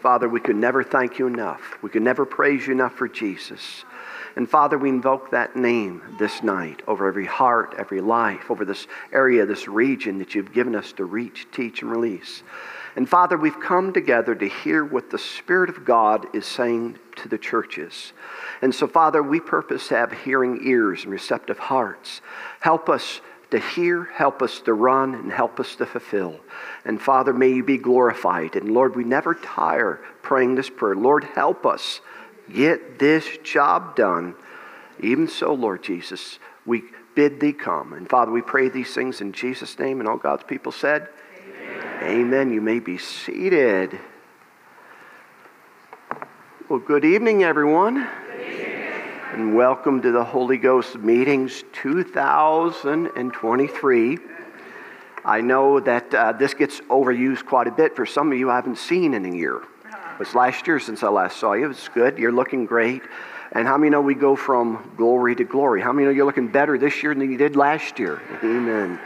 Father, we could never thank you enough. We could never praise you enough for Jesus. And Father, we invoke that name this night over every heart, every life, over this area, this region that you've given us to reach, teach, and release. And Father, we've come together to hear what the Spirit of God is saying to the churches. And so, Father, we purpose to have hearing ears and receptive hearts. Help us to hear, help us to run, and help us to fulfill. And Father, may you be glorified. And Lord, we never tire praying this prayer. Lord, help us get this job done. Even so, Lord Jesus, we bid thee come. And Father, we pray these things in Jesus' name. And all God's people said, Amen. Amen. You may be seated. Well, good evening, everyone. And welcome to the Holy Ghost Meetings 2023. I know that uh, this gets overused quite a bit for some of you I haven't seen in a year. It was last year since I last saw you. It's good. You're looking great. And how many know we go from glory to glory? How many know you're looking better this year than you did last year? Amen.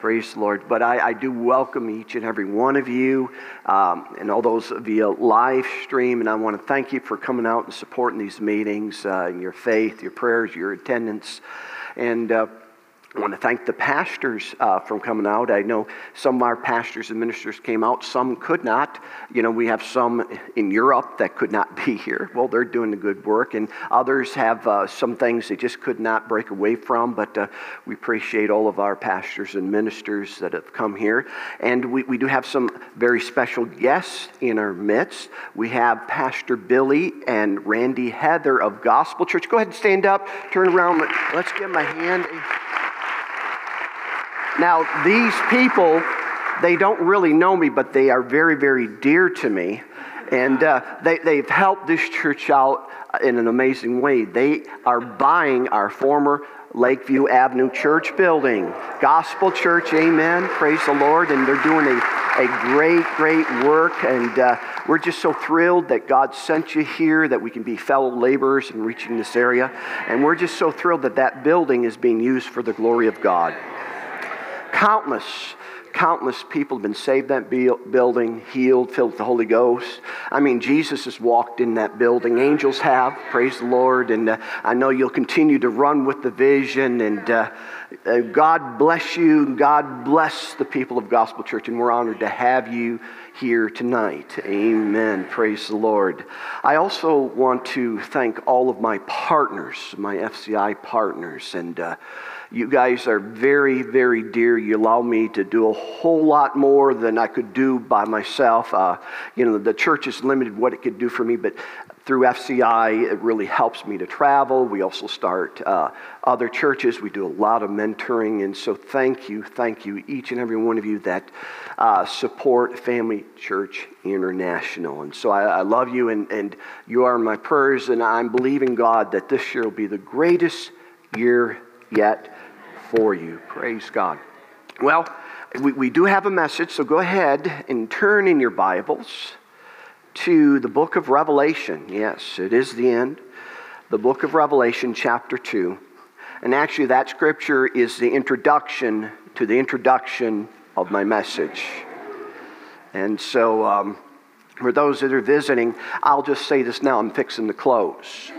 Praise the Lord. But I, I, do welcome each and every one of you um, and all those via live stream. And I want to thank you for coming out and supporting these meetings, uh, and your faith, your prayers, your attendance. And uh, I want to thank the pastors uh, from coming out. I know some of our pastors and ministers came out, some could not. You know, we have some in Europe that could not be here. Well, they're doing the good work, and others have uh, some things they just could not break away from. But uh, we appreciate all of our pastors and ministers that have come here. And we, we do have some very special guests in our midst. We have Pastor Billy and Randy Heather of Gospel Church. Go ahead and stand up, turn around. Let's give them a hand. Now, these people, they don't really know me, but they are very, very dear to me. And uh, they, they've helped this church out in an amazing way. They are buying our former Lakeview Avenue Church building. Gospel Church, amen. Praise the Lord. And they're doing a, a great, great work. And uh, we're just so thrilled that God sent you here, that we can be fellow laborers in reaching this area. And we're just so thrilled that that building is being used for the glory of God. Countless, countless people have been saved that building, healed, filled with the Holy Ghost. I mean, Jesus has walked in that building. Angels have, praise the Lord. And uh, I know you'll continue to run with the vision. And uh, uh, God bless you. God bless the people of Gospel Church. And we're honored to have you here tonight. Amen. Praise the Lord. I also want to thank all of my partners, my FCI partners. And uh, you guys are very, very dear. You allow me to do a whole lot more than I could do by myself. Uh, you know, the church is limited what it could do for me, but through FCI, it really helps me to travel. We also start uh, other churches. We do a lot of mentoring. And so, thank you, thank you, each and every one of you that uh, support Family Church International. And so, I, I love you, and, and you are in my prayers. And I'm believing God that this year will be the greatest year yet for you. Praise God. Well, we, we do have a message, so go ahead and turn in your Bibles to the book of Revelation. Yes, it is the end. The book of Revelation, chapter 2. And actually, that scripture is the introduction to the introduction of my message. And so, um, for those that are visiting, I'll just say this now I'm fixing to close.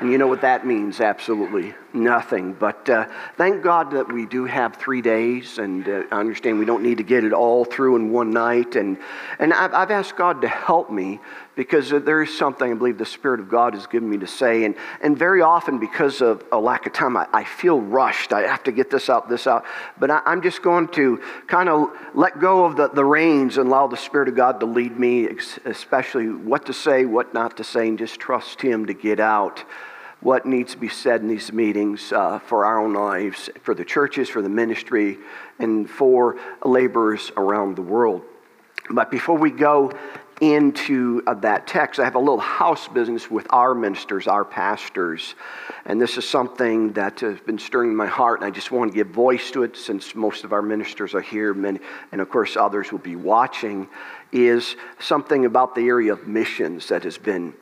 And you know what that means? Absolutely nothing. But uh, thank God that we do have three days, and uh, I understand we don't need to get it all through in one night. And, and I've, I've asked God to help me because there is something I believe the Spirit of God has given me to say. And, and very often, because of a lack of time, I, I feel rushed. I have to get this out, this out. But I, am just going to kind of let go of the, the reins and allow the Spirit of God to lead me, especially what to say, what not to say, and just trust Him to get out what needs to be said in these meetings uh, for our own lives, for the churches, for the ministry, and for laborers around the world. But before we go into uh, that text, I have a little house business with our ministers, our pastors. And this is something that has been stirring my heart, and I just want to give voice to it since most of our ministers are here, and of course others will be watching, is something about the area of missions that has been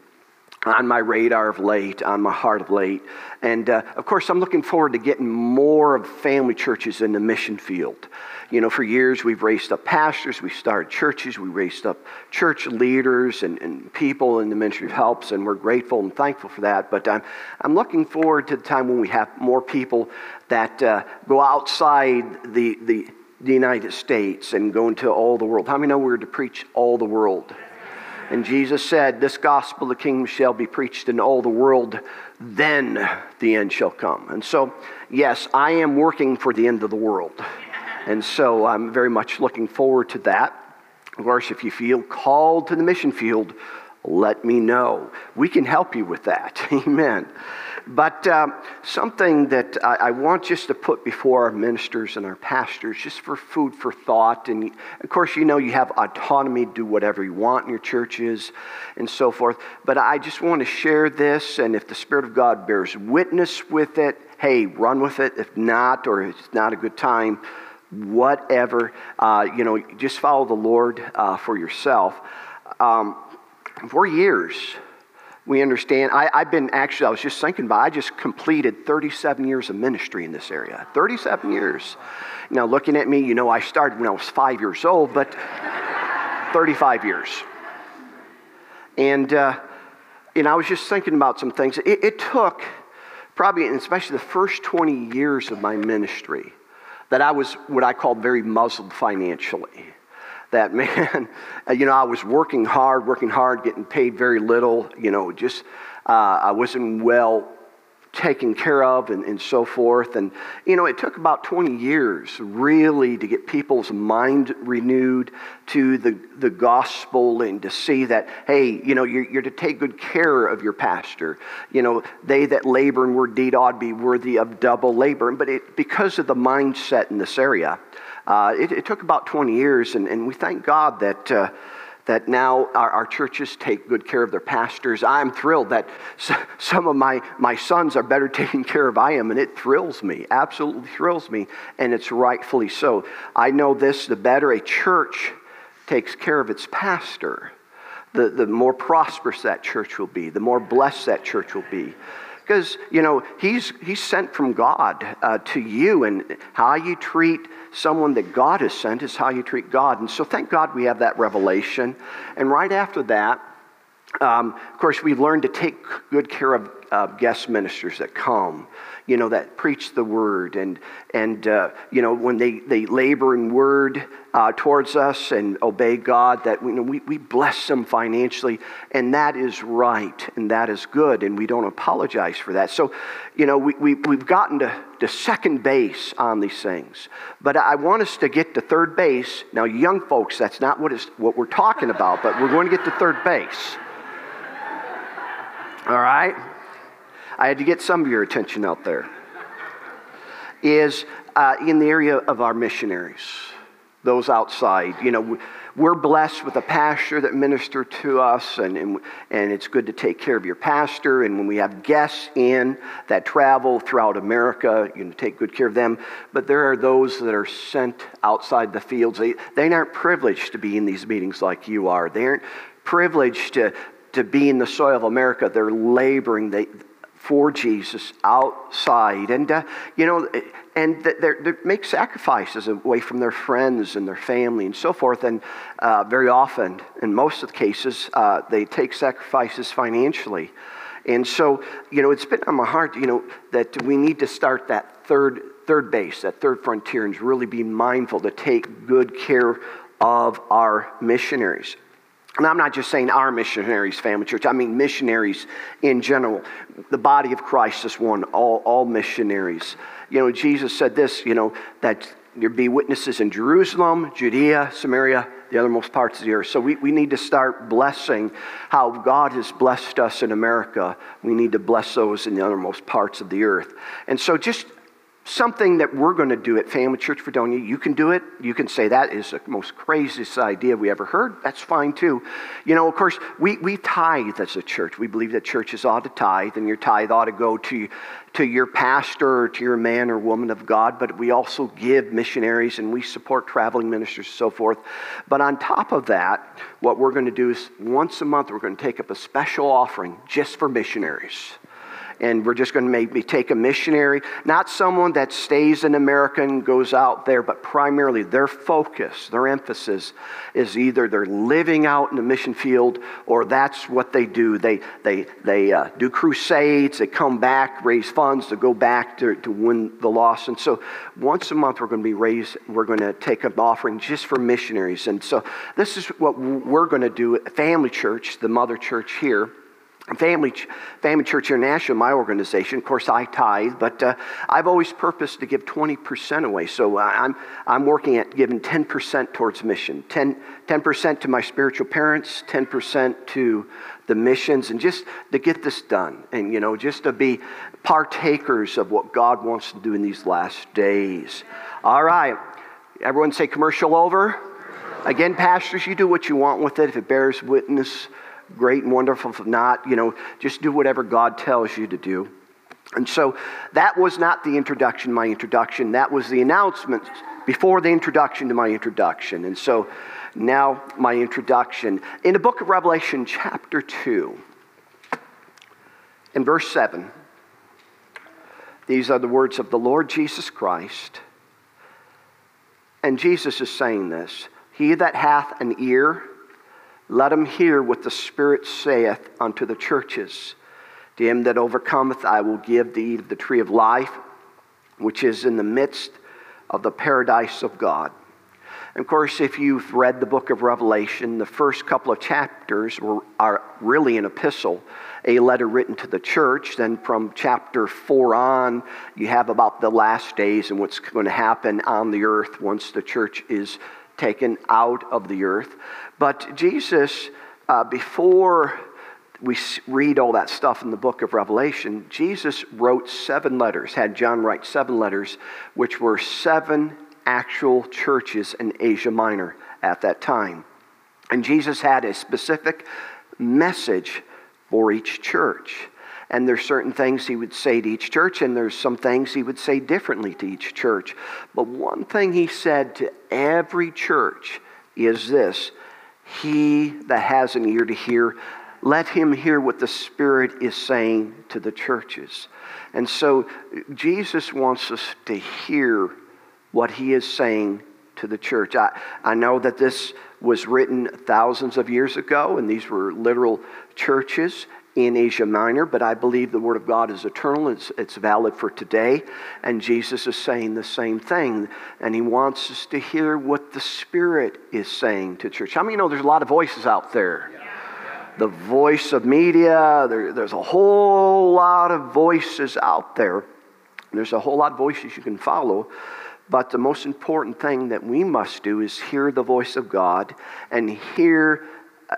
on my radar of late, on my heart of late. And uh, of course, I'm looking forward to getting more of family churches in the mission field. You know, for years we've raised up pastors, we started churches, we raised up church leaders and, and people in the ministry of helps, and we're grateful and thankful for that. But I'm, I'm looking forward to the time when we have more people that uh, go outside the, the, the United States and go into all the world. How many know we're to preach all the world? And Jesus said, This gospel of the kingdom shall be preached in all the world, then the end shall come. And so, yes, I am working for the end of the world. And so I'm very much looking forward to that. Of course, if you feel called to the mission field, let me know. We can help you with that. Amen. But um, something that I, I, want just to put before our ministers and our pastors, just for food for thought. And of course, you know you have autonomy to do whatever you want in your churches and so forth. But I just want to share this, and if the Spirit of God bears witness with it, hey, run with it. If not, or it's not a good time, whatever, uh, you know, just follow the Lord uh, for yourself. Um, for years, we understand. I, have been actually, I was just thinking about, I just completed 37 years of ministry in this area. 37 years. Now, looking at me, you know, I started when I was five years old, but 35 years. And, uh, and I was just thinking about some things. It, it took probably, especially the first 20 years of my ministry, that I was what I called very muzzled financially that man, you know, I was working hard, working hard, getting paid very little, you know, just uh, I wasn't well taken care of and, and so forth. And, you know, it took about 20 years really to get people's mind renewed to the, the gospel and to see that, hey, you know, you're, you're to take good care of your pastor. You know, they that labor in word deed ought to be worthy of double labor. But it, because of the mindset in this area, uh, it, it, took about 20 years, and, and we thank God that. Uh, that now our, our, churches take good care of their pastors. I'm thrilled that some of my, my sons are better taken care of I am, and it thrills me, absolutely thrills me, and it's rightfully so. I know this the better a church takes care of its pastor, the, the more prosperous that church will be, the more blessed that church will be. Because, you know, he's, he's sent from God uh, to you, and how you treat someone that God has sent is how you treat God. And so thank God we have that revelation. And right after that, um, of course, we've learned to take good care of uh, guest ministers that come, you know, that preach the word. And, and uh, you know, when they, they labor in word uh, towards us and obey God, that you know, we, we bless them financially. And that is right and that is good. And we don't apologize for that. So, you know, we, we, we've gotten to, to second base on these things. But I want us to get to third base. Now, young folks, that's not what, is, what we're talking about, but we're going to get to third base. All right? I had to get some of your attention out there, is uh, in the area of our missionaries, those outside. You know, we're blessed with a pastor that minister to us, and, and, and it's good to take care of your pastor. And when we have guests in that travel throughout America, you know, take good care of them. But there are those that are sent outside the fields. They, they aren't privileged to be in these meetings like you are. They aren't privileged to, to be in the soil of America. They're laboring. They, for Jesus outside. And, uh, you know, and they make sacrifices away from their friends and their family and so forth. And uh, very often, in most of the cases, uh, they take sacrifices financially. And so, you know, it's been on my heart, you know, that we need to start that third, third base, that third frontier, and really be mindful to take good care of our missionaries. And I'm not just saying our missionaries, family church, I mean missionaries in general. The body of Christ is one, all, all missionaries. You know, Jesus said this, you know, that there be witnesses in Jerusalem, Judea, Samaria, the othermost parts of the earth. So we, we need to start blessing how God has blessed us in America. We need to bless those in the othermost parts of the earth. And so just something that we're going to do at Family Church Fredonia. You can do it. You can say that is the most craziest idea we ever heard. That's fine too. You know, of course, we, we tithe as a church. We believe that churches ought to tithe, and your tithe ought to go to, to your pastor or to your man or woman of God, but we also give missionaries and we support traveling ministers and so forth. But on top of that, what we're going to do is once a month, we're going to take up a special offering just for missionaries and we're just going to maybe take a missionary, not someone that stays in America and goes out there, but primarily their focus, their emphasis is either they're living out in the mission field or that's what they do. They, they, they uh, do crusades, they come back, raise funds to go back to, to win the lost. And so once a month we're going to be raised, we're going to take an offering just for missionaries. And so this is what we're going to do at Family Church, the mother church here. Family, Family Church International, my organization, of course, I tithe, but uh, I've always purposed to give 20% away. So uh, I'm, I'm working at giving 10% towards mission 10, 10% to my spiritual parents, 10% to the missions, and just to get this done. And, you know, just to be partakers of what God wants to do in these last days. All right. Everyone say commercial over. Again, pastors, you do what you want with it. If it bears witness, great and wonderful. If not, you know, just do whatever God tells you to do. And so that was not the introduction, my introduction. That was the announcement before the introduction to my introduction. And so now my introduction. In the book of Revelation, chapter 2, in verse 7, these are the words of the Lord Jesus Christ. And Jesus is saying this He that hath an ear, let him hear what the Spirit saith unto the churches. To him that overcometh, I will give the eat of the tree of life, which is in the midst of the paradise of God. And of course, if you've read the book of Revelation, the first couple of chapters are really an epistle, a letter written to the church. Then from chapter 4 on, you have about the last days and what's going to happen on the earth once the church is taken out of the earth. But Jesus, uh, before we read all that stuff in the book of Revelation, Jesus wrote seven letters, had John write seven letters, which were seven actual churches in Asia Minor at that time. And Jesus had a specific message for each church. And there's certain things he would say to each church, and there's some things he would say differently to each church. But one thing he said to every church is this He that has an ear to hear, let him hear what the Spirit is saying to the churches. And so Jesus wants us to hear what he is saying to the church. I, I know that this was written thousands of years ago, and these were literal churches in Asia Minor, but I believe the Word of God is eternal. It's, it's valid for today. And Jesus is saying the same thing. And He wants us to hear what the Spirit is saying to church. How many know there's a lot of voices out there? The voice of media, there, there's a whole lot of voices out there. There's a whole lot of voices you can follow. But the most important thing that we must do is hear the voice of God and hear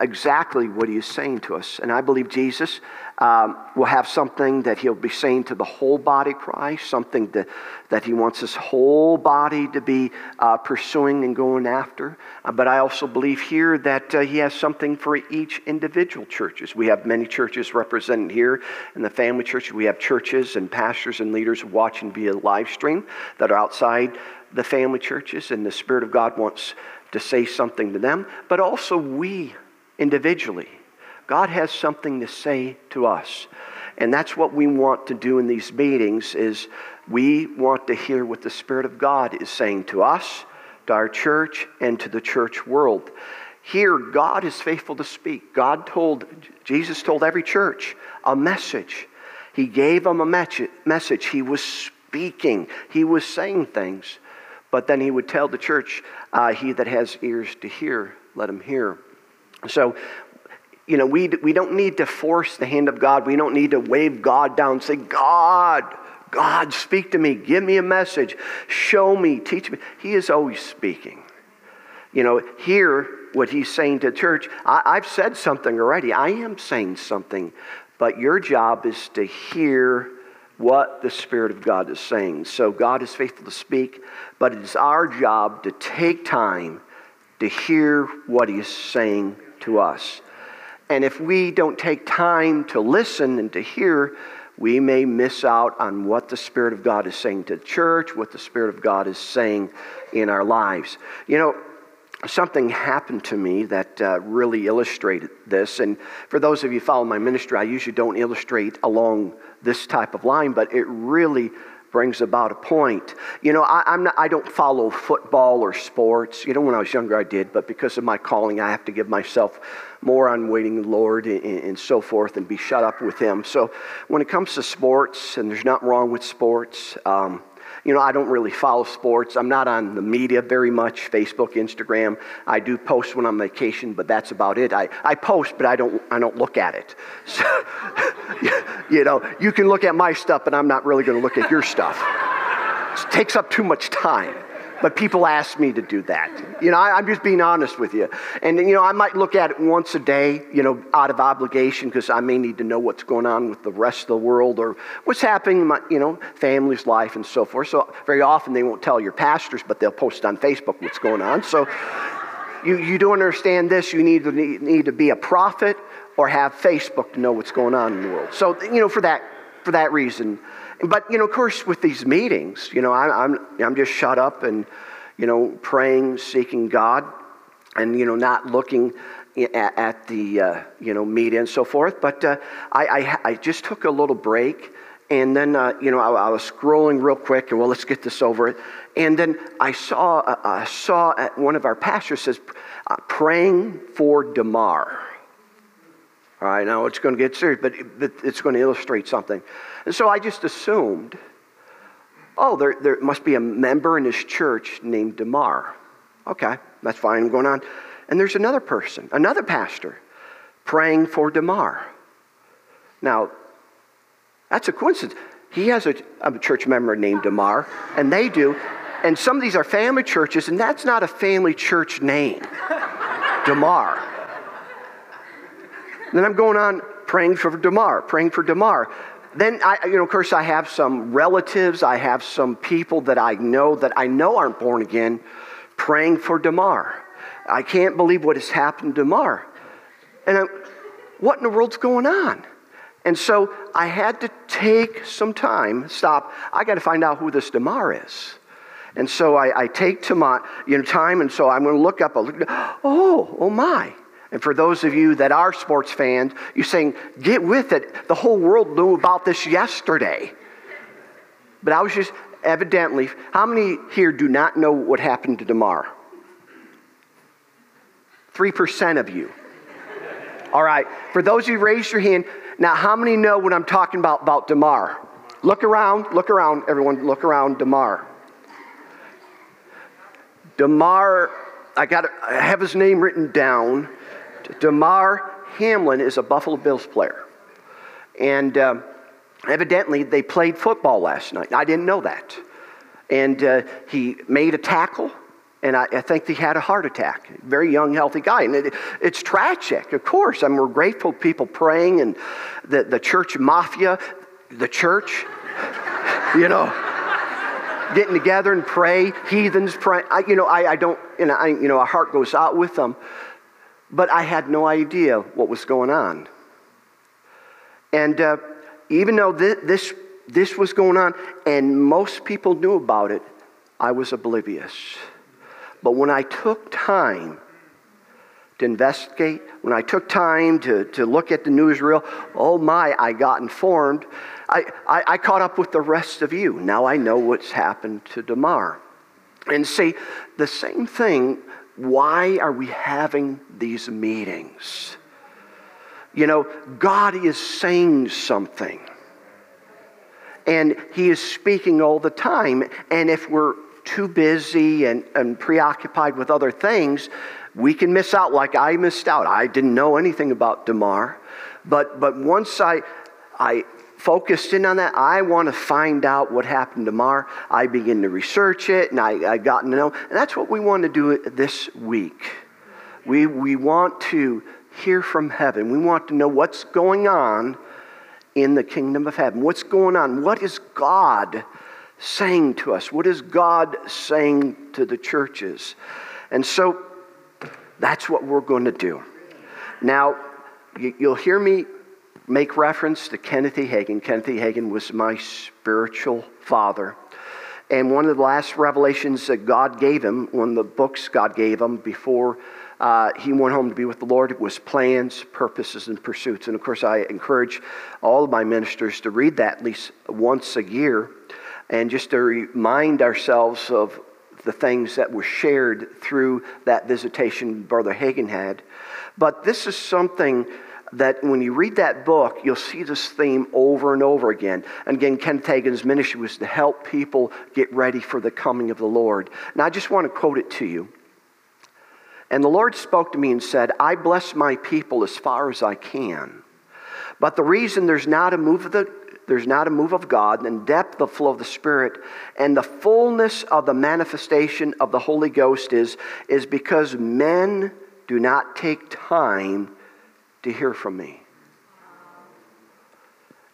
exactly what he is saying to us. And I believe Jesus um, will have something that he'll be saying to the whole body Christ, something that, that he wants his whole body to be uh, pursuing and going after. Uh, but I also believe here that uh, he has something for each individual churches. We have many churches represented here in the family church. We have churches and pastors and leaders watching via live stream that are outside the family churches, and the Spirit of God wants to say something to them. But also we individually. God has something to say to us. And that's what we want to do in these meetings is we want to hear what the Spirit of God is saying to us, to our church, and to the church world. Here, God is faithful to speak. God told, Jesus told every church a message. He gave them a message. He was speaking, he was saying things. But then he would tell the church, uh, He that has ears to hear, let him hear. So, you know, we, we don't need to force the hand of God. We don't need to wave God down say, God, God, speak to me. Give me a message. Show me. Teach me. He is always speaking. You know, hear what he's saying to church. I, I've said something already. I am saying something. But your job is to hear what the Spirit of God is saying. So God is faithful to speak, but it is our job to take time to hear what He is saying to us. And if we don't take time to listen and to hear, we may miss out on what the Spirit of God is saying to the church, what the Spirit of God is saying in our lives. You know, something happened to me that uh, really illustrated this. And for those of you following my ministry, I usually don't illustrate along this type of line, but it really brings about a point. You know, I, am not, I don't follow football or sports. You know, when I was younger, I did, but because of my calling, I have to give myself more on waiting the Lord and, and so forth and be shut up with Him. So when it comes to sports, and there's not wrong with sports, um, you know, I don't really follow sports. I'm not on the media very much Facebook, Instagram. I do post when I'm on vacation, but that's about it. I, I post, but I don't, I don't look at it. So, you know, you can look at my stuff, but I'm not really going to look at your stuff. It takes up too much time. But people ask me to do that. You know, I, am just being honest with you. And, you know, I might look at it once a day, you know, out of obligation because I may need to know what's going on with the rest of the world or what's happening in my, you know, family's life and so forth. So very often they won't tell your pastors, but they'll post on Facebook what's going on. So you, you don't understand this. You need to, need, need to be a prophet or have Facebook to know what's going on in the world. So, you know, for that, for that reason, but, you know, of course, with these meetings, you know, I, I'm, I'm just shut up and, you know, praying, seeking God, and, you know, not looking at, at the, uh, you know, media and so forth. But uh, I, I, I, just took a little break. And then, uh, you know, I, I, was scrolling real quick, and well, let's get this over it. And then I saw, uh, I saw one of our pastors says, uh, praying for Damar. All right, now it's going to get serious, but it's going to illustrate something. And so I just assumed, oh, there, there must be a member in his church named Damar. Okay, that's fine. I'm going on. And there's another person, another pastor, praying for Damar. Now, that's a coincidence. He has a, a church member named Damar, and they do. And some of these are family churches, and that's not a family church name, Damar. Then I'm going on praying for Damar, praying for Damar. Then, I, you know, of course, I have some relatives, I have some people that I know that I know aren't born again praying for Damar. I can't believe what has happened to Damar. And I'm, what in the world's going on? And so I had to take some time, stop. I got to find out who this Damar is. And so I, I take to my, you know, time, and so I'm going to look up. Oh, oh my. And for those of you that are sports fans, you're saying, get with it. The whole world knew about this yesterday. But I was just evidently, how many here do not know what happened to Damar? 3% of you. All right. For those of you raise your hand, now how many know what I'm talking about about Damar? Look around, look around, everyone, look around Damar. Damar, I got I have his name written down. Damar Hamlin is a Buffalo Bills player. And um, evidently, they played football last night. I didn't know that. And uh, he made a tackle, and I, I, think he had a heart attack. Very young, healthy guy. And it, it's tragic, of course. I mean, we're grateful people praying, and the, the church mafia, the church, you know getting together and pray, heathens pray. I, you know, I, I don't, you know, I, you know, our heart goes out with them. But I had no idea what was going on. And uh, even though th- this, this was going on, and most people knew about it, I was oblivious. But when I took time to investigate, when I took time to, to look at the newsreel, oh my, I got informed. I, I, I caught up with the rest of you. Now I know what's happened to Damar. And see, the same thing why are we having these meetings? You know, God is saying something. And He is speaking all the time. And if we're too busy and, and preoccupied with other things, we can miss out like I missed out. I didn't know anything about Damar. But, but once I, I focused in on that. I want to find out what happened to Mar. I begin to research it, and I, I got to know. And that's what we want to do this week. We, we want to hear from heaven. We want to know what's going on in the kingdom of heaven. What's going on? What is God saying to us? What is God saying to the churches? And so that's what we're going to do. Now, you'll hear me make reference to Kenneth E. Hagin. Kenneth E. Hagin was my spiritual father. And one of the last revelations that God gave him, one of the books God gave him before uh, he went home to be with the Lord, was Plans, Purposes, and Pursuits. And of course, I encourage all of my ministers to read that at least once a year and just to remind ourselves of the things that were shared through that visitation Brother Hagin had. But this is something that when you read that book, you'll see this theme over and over again. And again, Kenneth Hagin's ministry was to help people get ready for the coming of the Lord. And I just want to quote it to you. And the Lord spoke to me and said, I bless my people as far as I can. But the reason there's not a move of the there's not a move of God and depth of flow of the Spirit and the fullness of the manifestation of the Holy Ghost is, is because men do not take time to hear from me.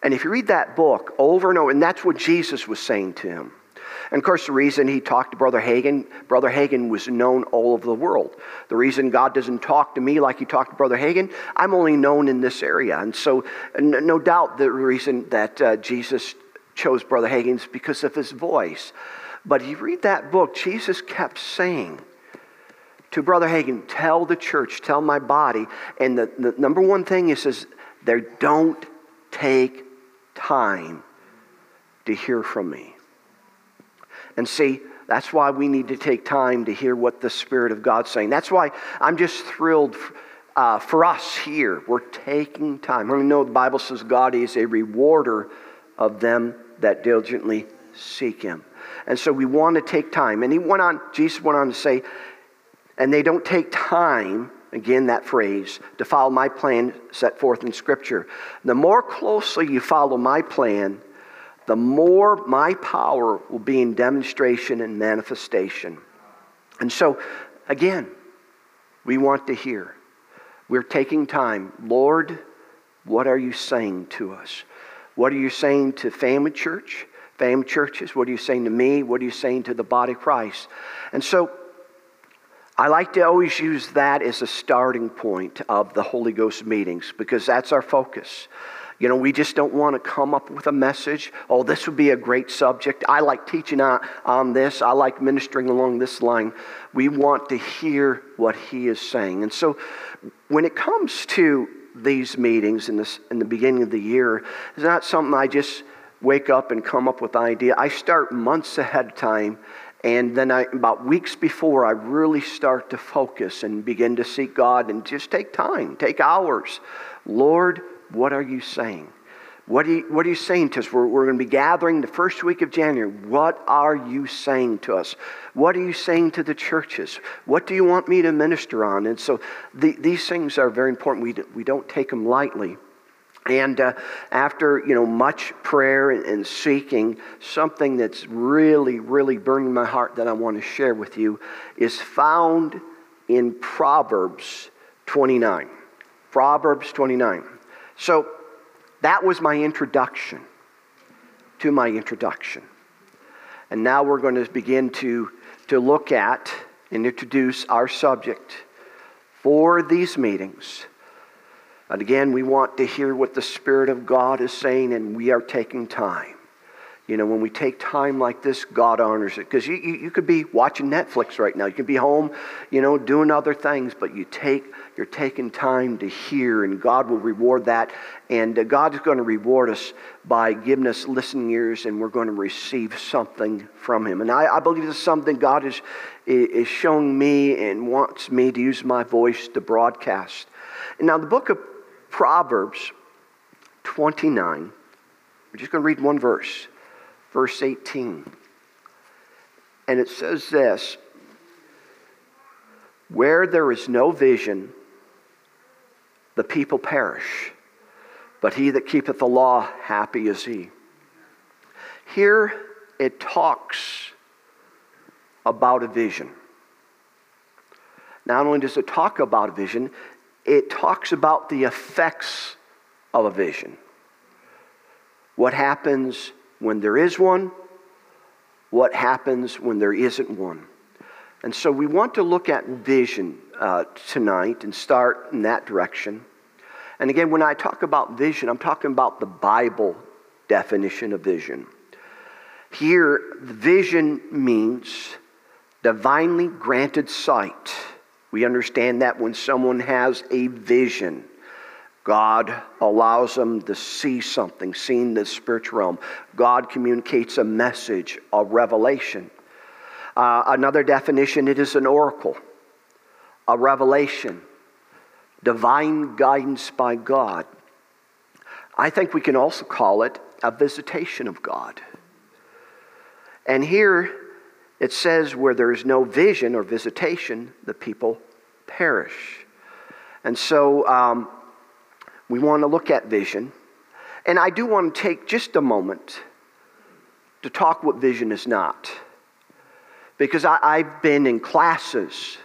And if you read that book over and over, and that's what Jesus was saying to him. And of course, the reason he talked to Brother Hagin, Brother Hagin was known all over the world. The reason God doesn't talk to me like he talked to Brother Hagin, I'm only known in this area. And so, no doubt, the reason that uh, Jesus chose Brother Hagin is because of his voice. But you read that book, Jesus kept saying, to Brother Hagin, tell the church, tell my body. And the, the number one thing is, is they don't take time to hear from me. And see, that's why we need to take time to hear what the Spirit of God's saying. That's why I'm just thrilled uh, for us here. We're taking time. Mean, know the Bible says God is a rewarder of them that diligently seek Him. And so we want to take time. And he went on, Jesus went on to say, and they don't take time, again, that phrase, to follow my plan set forth in Scripture. The more closely you follow my plan, the more my power will be in demonstration and manifestation. And so, again, we want to hear. We're taking time. Lord, what are you saying to us? What are you saying to family church, family churches? What are you saying to me? What are you saying to the body of Christ? And so, I like to always use that as a starting point of the Holy Ghost meetings because that's our focus. You know, we just don't want to come up with a message. Oh, this would be a great subject. I like teaching on, on this. I like ministering along this line. We want to hear what he is saying. And so when it comes to these meetings in, this, in the beginning of the year, it's not something I just wake up and come up with an idea. I start months ahead of time and then I, about weeks before, I really start to focus and begin to seek God and just take time, take hours. Lord, what are you saying? What are you, what are you saying to us? We're, we're going to be gathering the first week of January. What are you saying to us? What are you saying to the churches? What do you want me to minister on? And so the, these things are very important. We, we don't take them lightly. And uh, after you know much prayer and, and, seeking, something that's really, really burning my heart that I want to share with you is found in Proverbs 29. Proverbs 29. So that was my introduction to my introduction. And now we're going to begin to, to look at and introduce our subject for these meetings and again, we want to hear what the Spirit of God is saying, and we are taking time. You know, when we take time like this, God honors it. Because you, you, you, could be watching Netflix right now. You could be home, you know, doing other things, but you take, you're taking time to hear, and God will reward that. And uh, God is going to reward us by giving us listening ears, and we're going to receive something from Him. And I, I believe this is something God is, is showing me and wants me to use my voice to broadcast. Now, the book of Proverbs 29. We're just going to read one verse, verse 18. And it says this Where there is no vision, the people perish, but he that keepeth the law, happy is he. Here it talks about a vision. Not only does it talk about a vision, it talks about the effects of a vision. what happens when there is one, what happens when there isn't one. And so we want to look at vision uh, tonight and start in that direction. And again, when I talk about vision, I'm talking about the Bible definition of vision. Here, vision means divinely granted sight. We understand that when someone has a vision, God allows them to see something, seeing the spiritual realm. God communicates a message, a revelation. Uh, another definition it is an oracle, a revelation, divine guidance by God. I think we can also call it a visitation of God. And here it says, where there is no vision or visitation, the people perish. And so um, we want to look at vision. And I do want to take just a moment to talk what vision is not. Because I, I've been in classes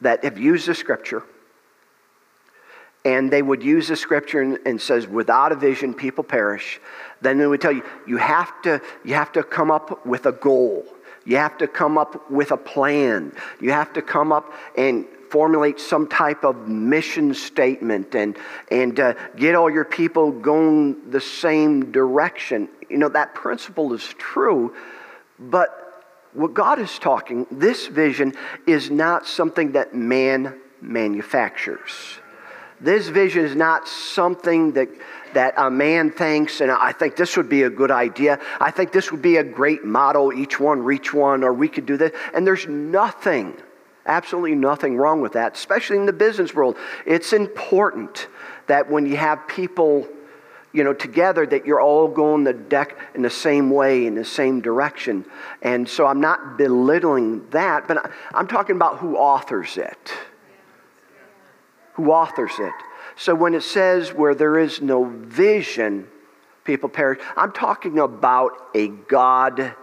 that have used the scripture and they would use the scripture and, and, says without a vision people perish. Then they would tell you you have to you have to come up with a goal. You have to come up with a plan. You have to come up and formulate some type of mission statement and and uh, get all your people going the same direction. You know that principle is true but what God is talking, this vision is not something that man manufactures. This vision is not something that, that a man thinks, and I think this would be a good idea. I think this would be a great motto, each one reach one, or we could do this. And there's nothing, absolutely nothing wrong with that, especially in the business world. It's important that when you have people you know, together that you're all going the deck in the same way, in the same direction. And so I'm not belittling that, but I'm talking about who authors it. Who authors it. So when it says where there is no vision, people perish, I'm talking about a God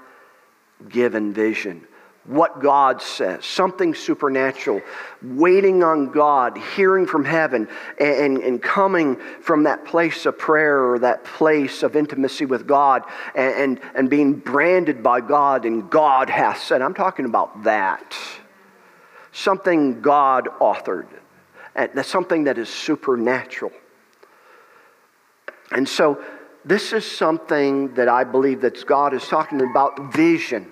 given vision what God says, something supernatural, waiting on God, hearing from heaven, and, and coming from that place of prayer or that place of intimacy with God and, and, and being branded by God and God has said. I'm talking about that. Something God authored, that's something that is supernatural. And so, this is something that I believe that God is talking about vision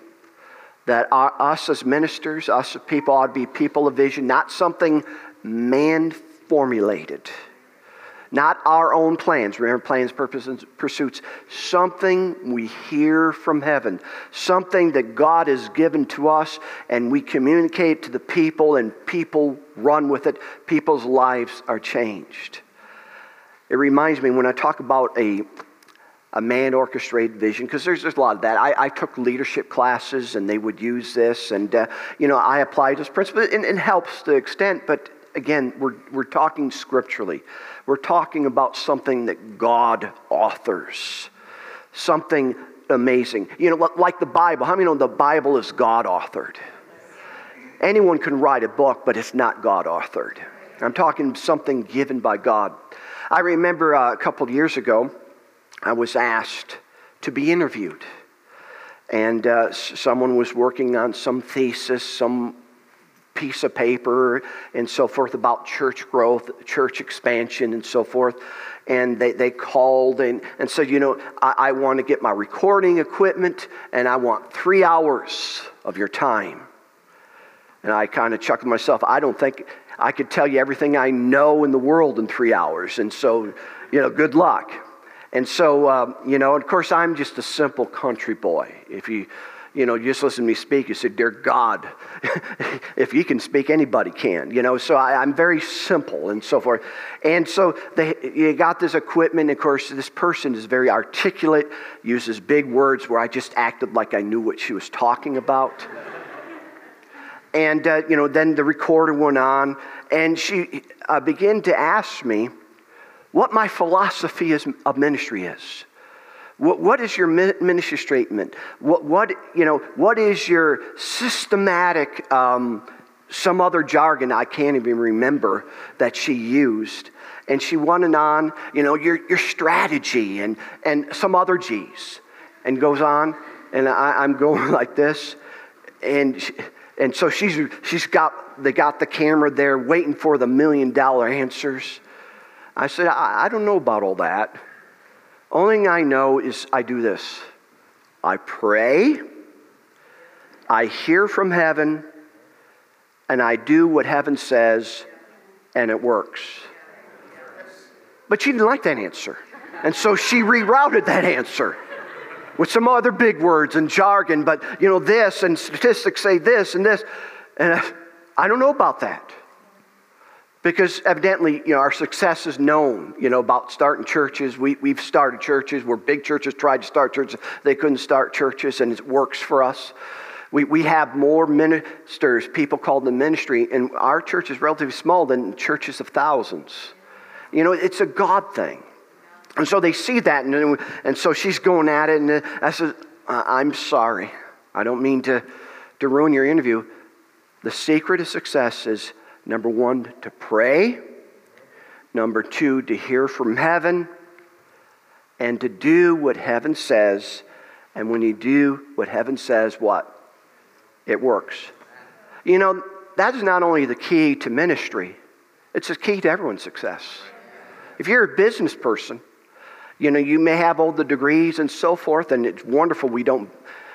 that our, us as ministers, us as people, ought to be people of vision, not something man formulated, not our own plans. Remember, plans, purposes, pursuits. Something we hear from heaven, something that God has given to us, and we communicate to the people, and people run with it. People's lives are changed. It reminds me when I talk about a a man orchestrated vision because there's, there's a lot of that. I, I, took leadership classes and they would use this, and uh, you know I applied this principle. and it helps to extent, but again, we're we're talking scripturally. We're talking about something that God authors, something amazing. You know, like the Bible. How many know the Bible is God authored? Anyone can write a book, but it's not God authored. I'm talking something given by God. I remember uh, a couple years ago. I was asked to be interviewed. And uh, someone was working on some thesis, some piece of paper, and so forth about church growth, church expansion, and so forth. And they, they called and, and said, You know, I, I want to get my recording equipment, and I want three hours of your time. And I kind of chuckled myself. I don't think I could tell you everything I know in the world in three hours. And so, you know, good luck. And so, um, you know, of course, I'm just a simple country boy. If you, you know, you just listen to me speak, you say, Dear God, if you can speak, anybody can, you know. So I, am very simple and so forth. And so they, you got this equipment. Of course, this person is very articulate, uses big words where I just acted like I knew what she was talking about. and, uh, you know, then the recorder went on, and she uh, began to ask me, what my philosophy is, of ministry is. What, what is your ministry statement? What, what, you know, what is your systematic um, some other jargon I can't even remember that she used. And she went on, you know, your, your strategy and, and some other G's. And goes on, and I, am going like this. And, she, and so she's, she's got, they got the camera there waiting for the million dollar answers. I said, I, I don't know about all that. Only thing I know is I do this I pray, I hear from heaven, and I do what heaven says, and it works. But she didn't like that answer. And so she rerouted that answer with some other big words and jargon, but you know, this and statistics say this and this. And I don't know about that. Because evidently, you know, our success is known, you know, about starting churches. We, we've started churches where big churches tried to start churches. They couldn't start churches, and it works for us. We, we have more ministers, people called the ministry, and our church is relatively small than churches of thousands. You know, it's a God thing. And so they see that, and, and so she's going at it, and I said, I'm sorry. I don't mean to, to ruin your interview. The secret of success is Number one, to pray. Number two, to hear from heaven. And to do what heaven says. And when you do what heaven says, what? It works. You know, that is not only the key to ministry, it's the key to everyone's success. If you're a business person, you know, you may have all the degrees and so forth, and it's wonderful. We don't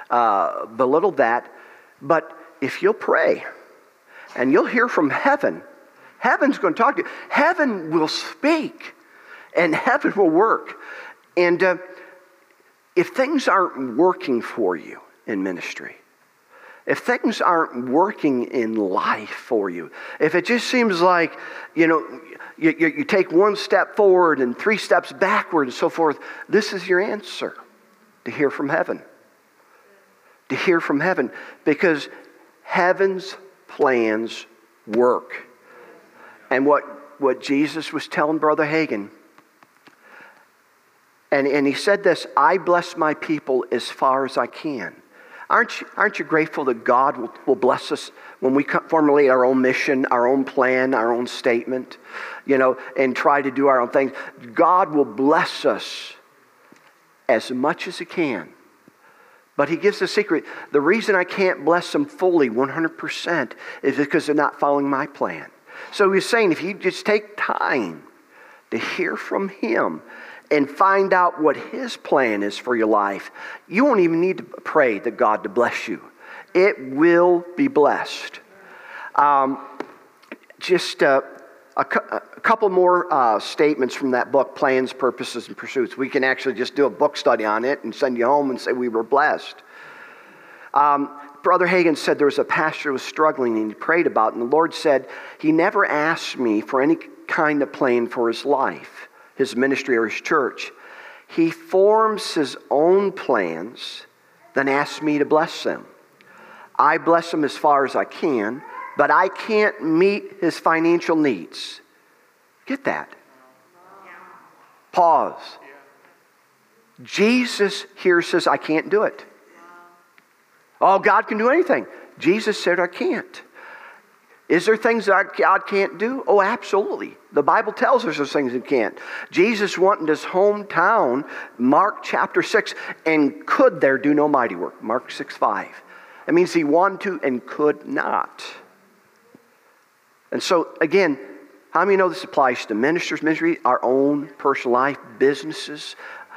uh, belittle that. But if you'll pray, and you'll hear from heaven. Heaven's going to talk to you. Heaven will speak, and heaven will work. And uh, if things aren't working for you in ministry, if things aren't working in life for you, if it just seems like, you know, you, you, you, take one step forward and three steps backward and so forth, this is your answer to hear from heaven. To hear from heaven. Because heaven's plans work. And what, what Jesus was telling Brother Hagin, and, and he said this I bless my people as far as I can. Aren't you, aren't you grateful that God will, will bless us when we formulate our own mission, our own plan, our own statement, you know, and try to do our own things? God will bless us as much as He can. But he gives a secret. The reason I can't bless them fully, 100%, is because they're not following my plan. So he's saying if you just take time to hear from him and find out what his plan is for your life, you won't even need to pray to God to bless you. It will be blessed. Um, just uh, a, a, couple more uh, statements from that book, Plans, Purposes, and Pursuits. We can actually just do a book study on it and send you home and say we were blessed. Um, Brother Hagin said there was a pastor who was struggling and he prayed about it, and the Lord said, He never asked me for any kind of plan for his life, his ministry, or his church. He forms his own plans, then asks me to bless them. I bless him as far as I can, but I can't meet his financial needs. Get that? Pause. Jesus here says, I can't do it. Oh, God can do anything. Jesus said, I can't. Is there things that God can't do? Oh, absolutely. The Bible tells us there's things He can't. Jesus went in his hometown, Mark chapter 6, and could there do no mighty work. Mark 6 5. It means he wanted to and could not. And so, again, how many know this applies to ministers, ministry, our own personal life, businesses?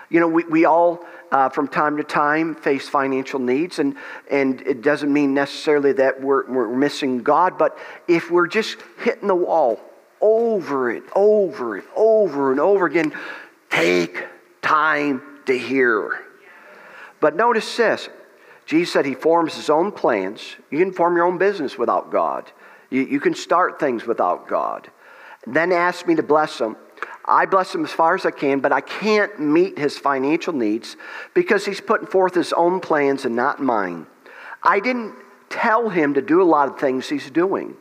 You know, we, we all, uh, from time to time, face financial needs, and, and it doesn't mean necessarily that we're, we're missing God, but if we're just hitting the wall over and over and over and over again, take time to hear. But notice this Jesus said he forms his own plans. You can form your own business without God. You, you can start things without God. Then ask me to bless them. I bless him as far as I can, but I can't meet his financial needs because he's putting forth his own plans and not mine. I didn't tell him to do a lot of things he's doing.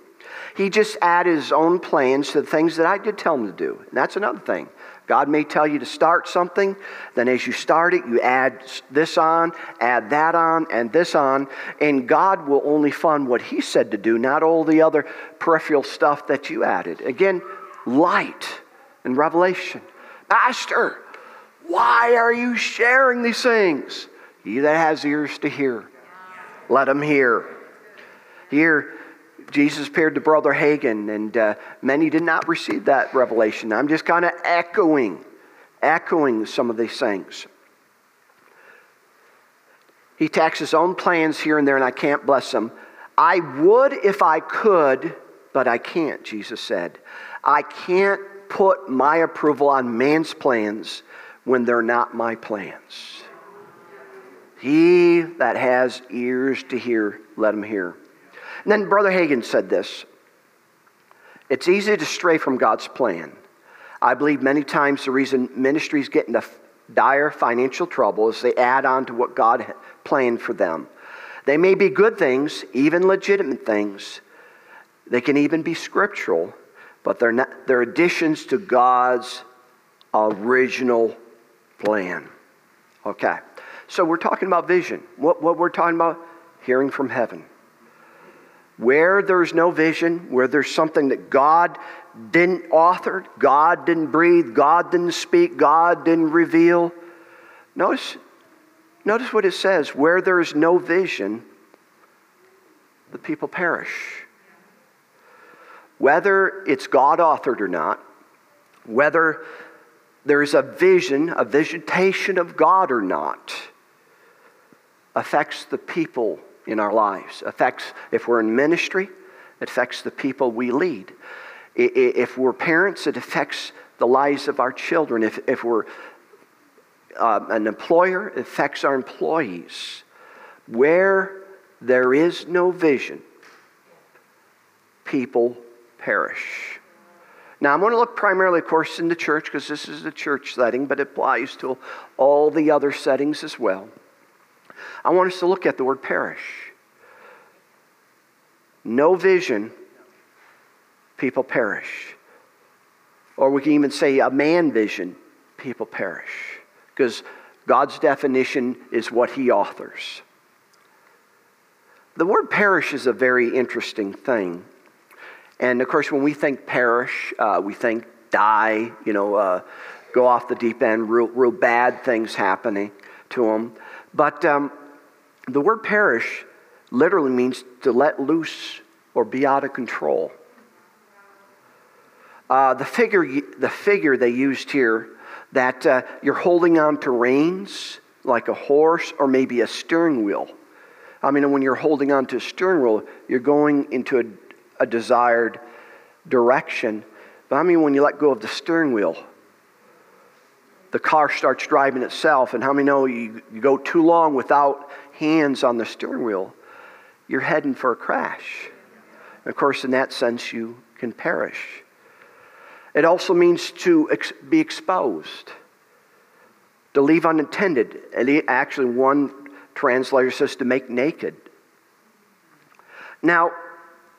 He just added his own plans to the things that I did tell him to do. And that's another thing. God may tell you to start something, then as you start it, you add this on, add that on, and this on, and God will only fund what He said to do, not all the other peripheral stuff that you added. Again, light and revelation. Master, why are you sharing these things? He that has ears to hear, let him hear. Here, Jesus appeared to Brother Hagin, and uh, many did not receive that revelation. I'm just kind of echoing, echoing some of these things. He tacks his own plans here and there, and I can't bless them. I would if I could, but I can't, Jesus said. I can't put my approval on man's plans when they're not my plans. He that has ears to hear, let him hear. And then Brother Hagin said this It's easy to stray from God's plan. I believe many times the reason ministries get into dire financial trouble is they add on to what God planned for them. They may be good things, even legitimate things. They can even be scriptural, but they're, not, they're additions to God's original plan. Okay, so we're talking about vision. What, what we're talking about? Hearing from heaven. Where there's no vision, where there's something that God didn't author, God didn't breathe, God didn't speak, God didn't reveal. Notice, notice what it says where there is no vision, the people perish. Whether it's God authored or not, whether there's a vision, a visitation of God or not, affects the people in our lives. Affects, if we're in ministry, it affects the people we lead. If we're parents, it affects the lives of our children. If, if we're uh, an employer, it affects our employees. Where there is no vision, people perish. Now, I'm going to look primarily, of course, in the church because this is a church setting, but it applies to all the other settings as well. I want us to look at the word perish. No vision, people perish. Or we can even say a man vision, people perish. Because God's definition is what he authors. The word perish is a very interesting thing. And of course, when we think perish, uh, we think die, you know, uh, go off the deep end, real, real bad things happening to them. But um, the word perish literally means to let loose or be out of control. Uh, the, figure, the figure they used here, that uh, you're holding on to reins like a horse or maybe a steering wheel. I mean, when you're holding on to a steering wheel, you're going into a, a desired direction. But I mean, when you let go of the steering wheel, the car starts driving itself. And how many know you, you go too long without hands on the steering wheel, you're heading for a crash. And of course, in that sense, you can perish. It also means to ex- be exposed, to leave unintended. And actually, one translator says to make naked. Now,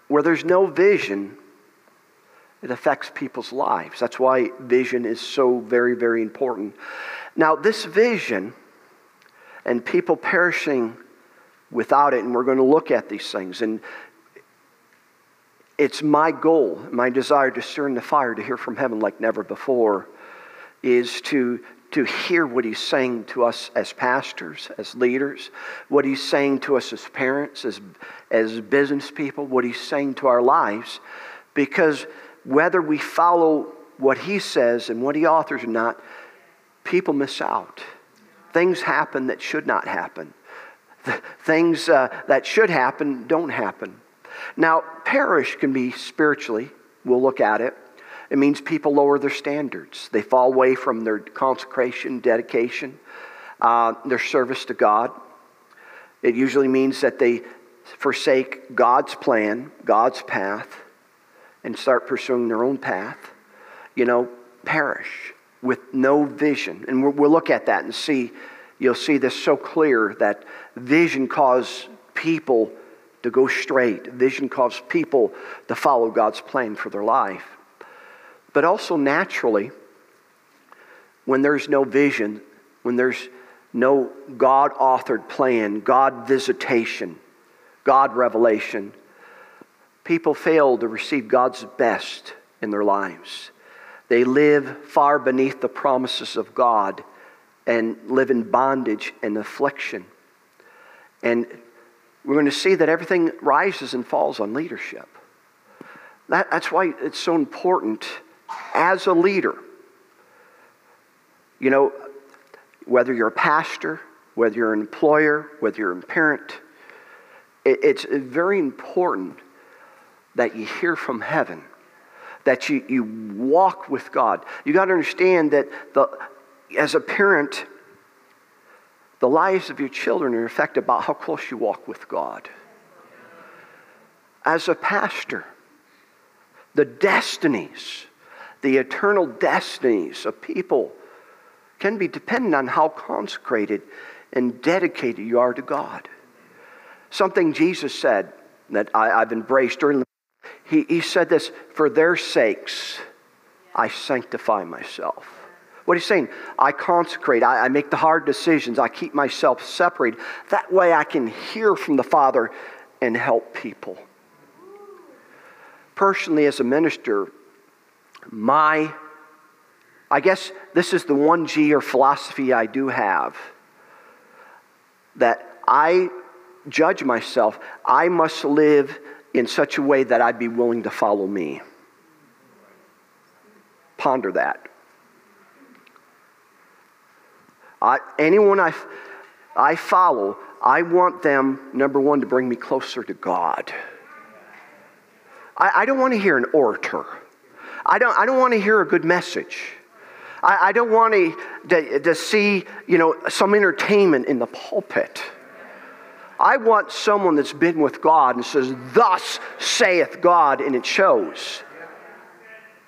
where there's no vision, it affects people's lives. That's why vision is so very, very important. Now, this vision and people perishing without it, and we're going to look at these things. And it's my goal, my desire to stir in the fire, to hear from heaven like never before, is to, to hear what he's saying to us as pastors, as leaders, what he's saying to us as parents, as, as business people, what he's saying to our lives. Because whether we follow what he says and what he authors or not, people miss out. Things happen that should not happen. Things uh, that should happen don't happen. Now, perish can be spiritually, we'll look at it. It means people lower their standards. They fall away from their consecration, dedication, uh, their service to God. It usually means that they forsake God's plan, God's path, and start pursuing their own path, you know, perish with no vision. And we'll, look at that and see, you'll see this so clear that vision causes people to go straight. Vision causes people to follow God's plan for their life. But also naturally, when there's no vision, when there's no God authored plan, God visitation, God revelation, people fail to receive God's best in their lives. They live far beneath the promises of God and live in bondage and affliction. And we're going to see that everything rises and falls on leadership. That, that's why it's so important as a leader. You know, whether you're a pastor, whether you're an employer, whether you're a parent, it, it's very important that you hear from heaven, that you, you walk with God. You got to understand that the, as a parent, the lives of your children are affected by how close you walk with God. As a pastor, the destinies, the eternal destinies of people can be dependent on how consecrated and dedicated you are to God. Something Jesus said that I, have embraced during he, he said this for their sakes, I sanctify myself. What he's saying, I consecrate, I, I make the hard decisions, I keep myself separated. That way I can hear from the Father and help people. Personally, as a minister, my, I guess this is the one G or philosophy I do have that I judge myself. I must live in such a way that I'd be willing to follow me. Ponder that. I, anyone I, I follow, I want them, number one, to bring me closer to God. I, I don't want to hear an orator. I don't, I don't want to hear a good message. I, I don't want to, to, to see, you know, some entertainment in the pulpit. I want someone that's been with God and says, Thus saith God, and it shows.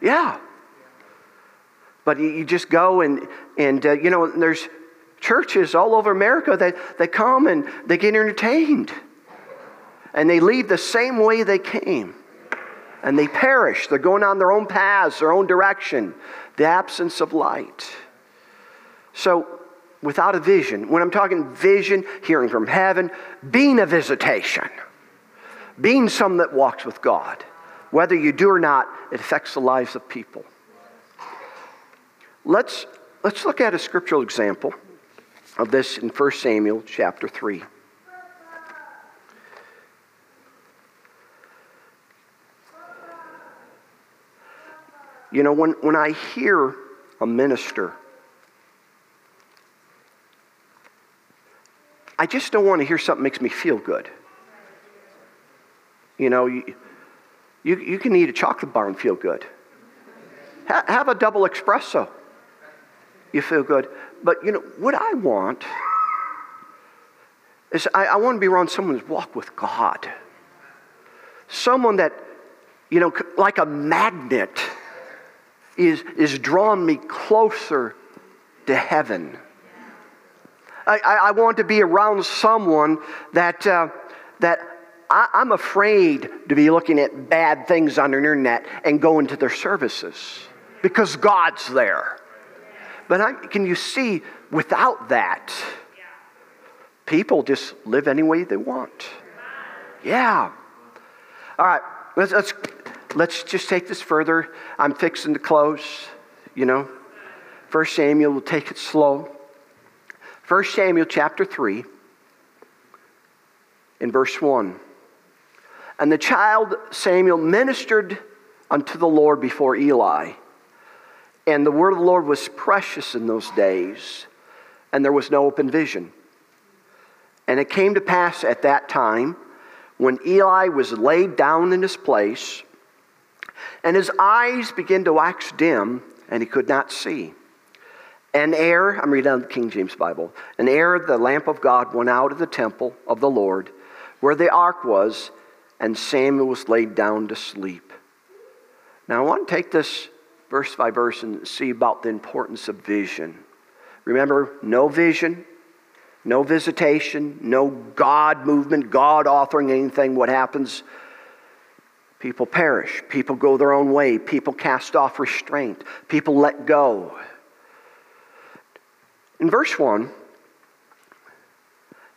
Yeah. But you just go and, and uh, you know, there's churches all over America that, that come and they get entertained. And they leave the same way they came. And they perish. They're going on their own paths, their own direction, the absence of light. So, without a vision, when I'm talking vision, hearing from heaven, being a visitation, being some that walks with God, whether you do or not, it affects the lives of people. Let's, let's look at a scriptural example of this in 1 Samuel chapter 3. You know, when, when I hear a minister, I just don't want to hear something that makes me feel good. You know, you, you, you can eat a chocolate bar and feel good. Ha, have a double espresso. You feel good. But, you know, what I want is I, I want to be around someone who's with God. Someone that, you know, like a magnet is, is drawing me closer to heaven. I, I, want to be around someone that, uh, that I, I'm afraid to be looking at bad things on the internet and going to their services because God's there. But I, can you see, without that, people just live any way they want. Yeah. All right, let's, let's, let's just take this further. I'm fixing to close, you know. First Samuel, we'll take it slow. First Samuel chapter 3, in verse 1. And the child Samuel ministered unto the Lord before Eli. And the word of the Lord was precious in those days, and there was no open vision. And it came to pass at that time, when Eli was laid down in his place, and his eyes began to wax dim, and he could not see. And ere, I'm reading out the King James Bible, and ere the lamp of God went out of the temple of the Lord, where the ark was, and Samuel was laid down to sleep. Now I want to take this verse by verse and see about the importance of vision. Remember, no vision, no visitation, no God movement, God authoring anything. What happens? People perish. People go their own way. People cast off restraint. People let go. In verse 1,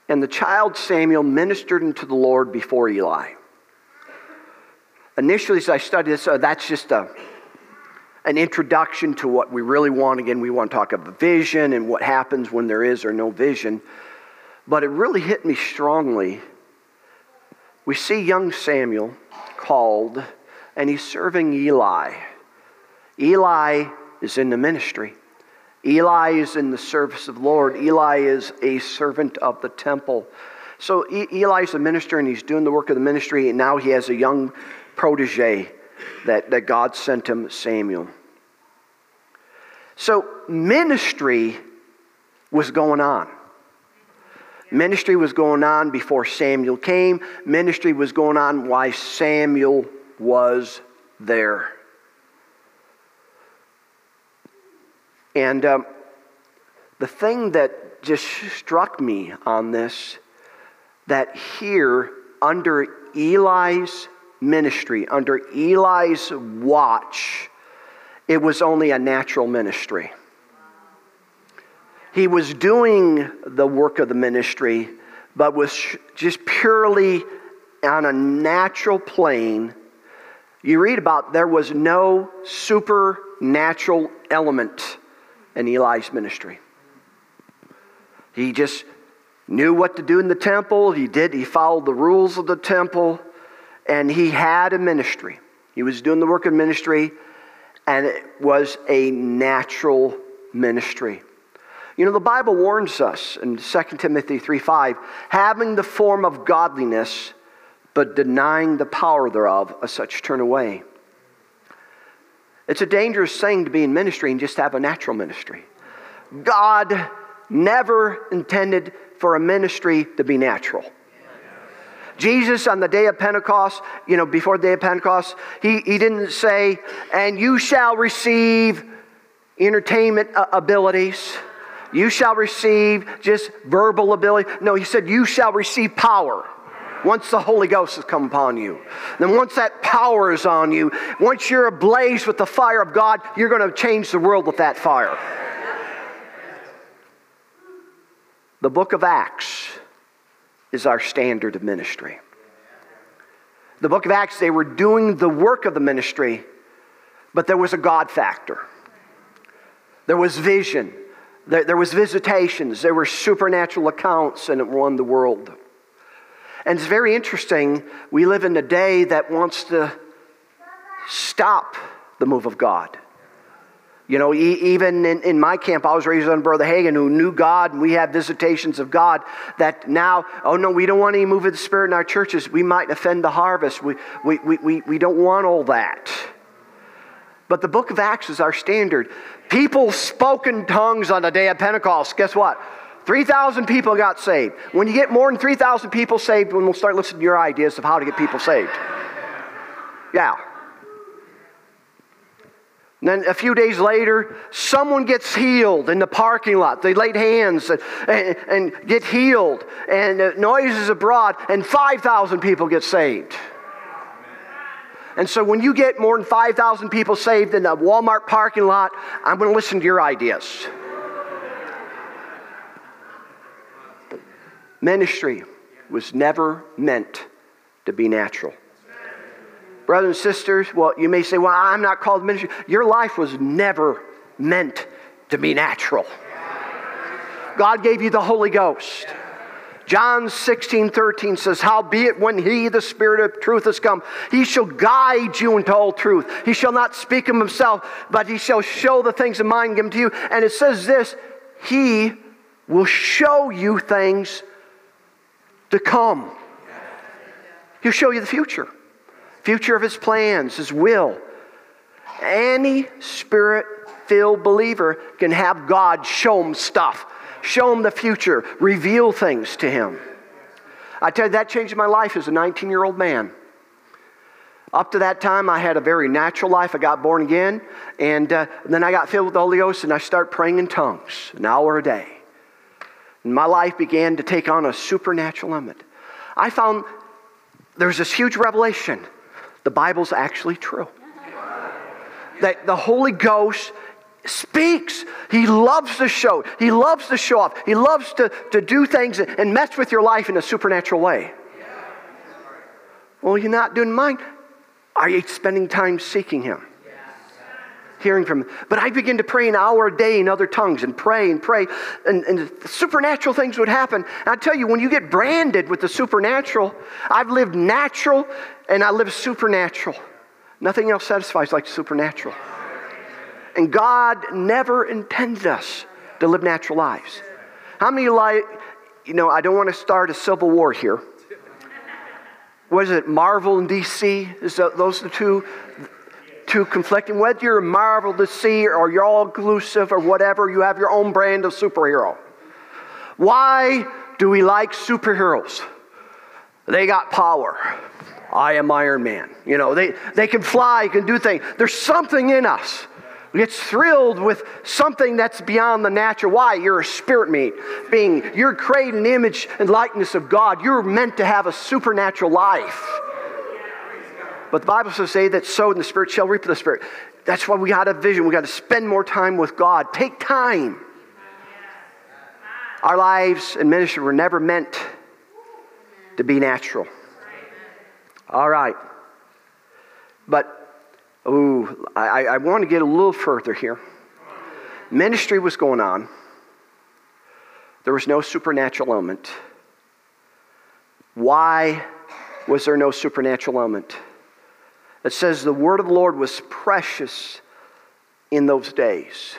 and the child Samuel ministered unto the Lord before Eli. Initially, as I studied this, uh, that's just a, an introduction to what we really want. Again, we want to talk about vision and what happens when there is or no vision. But it really hit me strongly. We see young Samuel called, and he's serving Eli. Eli is in the ministry. Eli is in the service of the Lord. Eli is a servant of the temple. So Eli is a minister and he's doing the work of the ministry, and now he has a young protege that, that God sent him, Samuel. So ministry was going on. Ministry was going on before Samuel came. Ministry was going on while Samuel was there. And um, the thing that just struck me on this, that here, under Eli's ministry, under Eli's watch, it was only a natural ministry. He was doing the work of the ministry, but was just purely on a natural plane. You read about there was no supernatural element in Eli's ministry. He just knew what to do in the temple. He did, he followed the rules of the temple, and he had a ministry. He was doing the work of ministry, and it was a natural ministry. You know, the Bible warns us in 2 Timothy 3 5, having the form of godliness, but denying the power thereof, a such turn away. It's a dangerous thing to be in ministry and just have a natural ministry. God never intended for a ministry to be natural. Jesus on the day of Pentecost, you know, before the day of Pentecost, he, he didn't say, and you shall receive entertainment abilities. You shall receive just verbal ability. No, he said, you shall receive power once the Holy Ghost has come upon you. Then, once that power is on you, once you're ablaze with the fire of God, you're going to change the world with that fire. The book of Acts is our standard of ministry. The book of Acts, they were doing the work of the ministry, but there was a God factor. There was vision. There, there was visitations. There were supernatural accounts, and it won the world. And it's very interesting. We live in a day that wants to stop the move of God. You know, even in, in my camp, I was raised under Brother Hagin who knew God, and we had visitations of God. That now, oh no, we don't want any move of the Spirit in our churches. We might offend the harvest. We, we, we, we, we don't want all that. But the book of Acts is our standard. People spoke in tongues on the day of Pentecost. Guess what? 3,000 people got saved. When you get more than 3,000 people saved, when we'll start listening to your ideas of how to get people saved. Yeah. And then a few days later, someone gets healed in the parking lot. They laid hands and, and, and get healed, and noises abroad, and 5,000 people get saved. And so when you get more than 5,000 people saved in a Walmart parking lot, I'm going to listen to your ideas. Ministry was never meant to be natural. Brothers and sisters, well, you may say, well, I'm not called ministry. Your life was never meant to be natural. God gave you the Holy Ghost. John 16, 13 says, Howbeit when he, the Spirit of truth, has come, he shall guide you into all truth. He shall not speak of himself, but he shall show the things of mine given to you. And it says this, he will show you things to come. He'll show you the future, future of His plans, His will. Any spirit filled believer can have God show him stuff, show him the future, reveal things to him. I tell you, that changed my life as a 19 year old man. Up to that time, I had a very natural life. I got born again, and uh, then I got filled with the Holy Ghost, and I started praying in tongues, an hour a day. And my life began to take on a supernatural element. I found there's this huge revelation. The Bible's actually true. That the Holy Ghost speaks. He loves to show. He loves to show off. He loves to, to do things and mess with your life in a supernatural way. Well, you're not doing mine. Are you spending time seeking Him? Hearing from Him. But I begin to pray an hour a day in other tongues and pray and pray, and, and supernatural things would happen. And I tell you, when you get branded with the supernatural, I've lived natural and I live supernatural. Nothing else satisfies like supernatural. And God never intended us to live natural lives. How many like, you know, I don't want to start a civil war here. Was it, Marvel and DC? Is those the two, two conflicting? Whether you're Marvel, to see or you're all inclusive or whatever, you have your own brand of superhero. Why do we like superheroes? They got power. I am Iron Man. You know, they, they can fly, can do things. There's something in us gets thrilled with something that's beyond the natural. Why? You're a spirit meat being. You're created in image and likeness of God. You're meant to have a supernatural life. But the Bible says, "Say that sowed in the spirit shall reap in the spirit." That's why we got a vision. We got to spend more time with God. Take time. Our lives and ministry were never meant to be natural. All right. But Ooh, I, I want to get a little further here. Ministry was going on. There was no supernatural element. Why was there no supernatural element? It says the word of the Lord was precious in those days,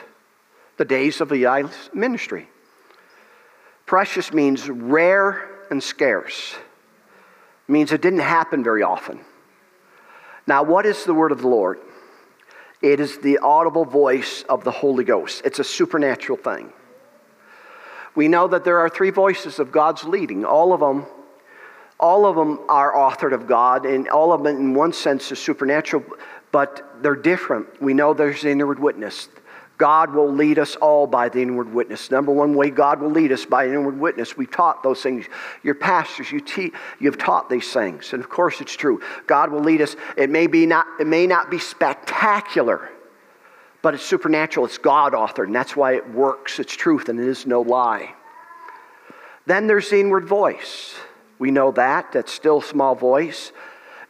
the days of Eli's ministry. Precious means rare and scarce. It means it didn't happen very often. Now, what is the word of the Lord? It is the audible voice of the Holy Ghost. It's a supernatural thing. We know that there are three voices of God's leading. All of them, all of them are authored of God, and all of them, in one sense, are supernatural, but they're different. We know there's the inward witness. God will lead us all by the inward witness. Number one way God will lead us by inward witness. We've taught those things. Your pastors, you te- you've taught these things. And of course it's true. God will lead us. It may, be not, it may not be spectacular, but it's supernatural. It's God authored, and that's why it works. It's truth, and it is no lie. Then there's the inward voice. We know that. That's still small voice.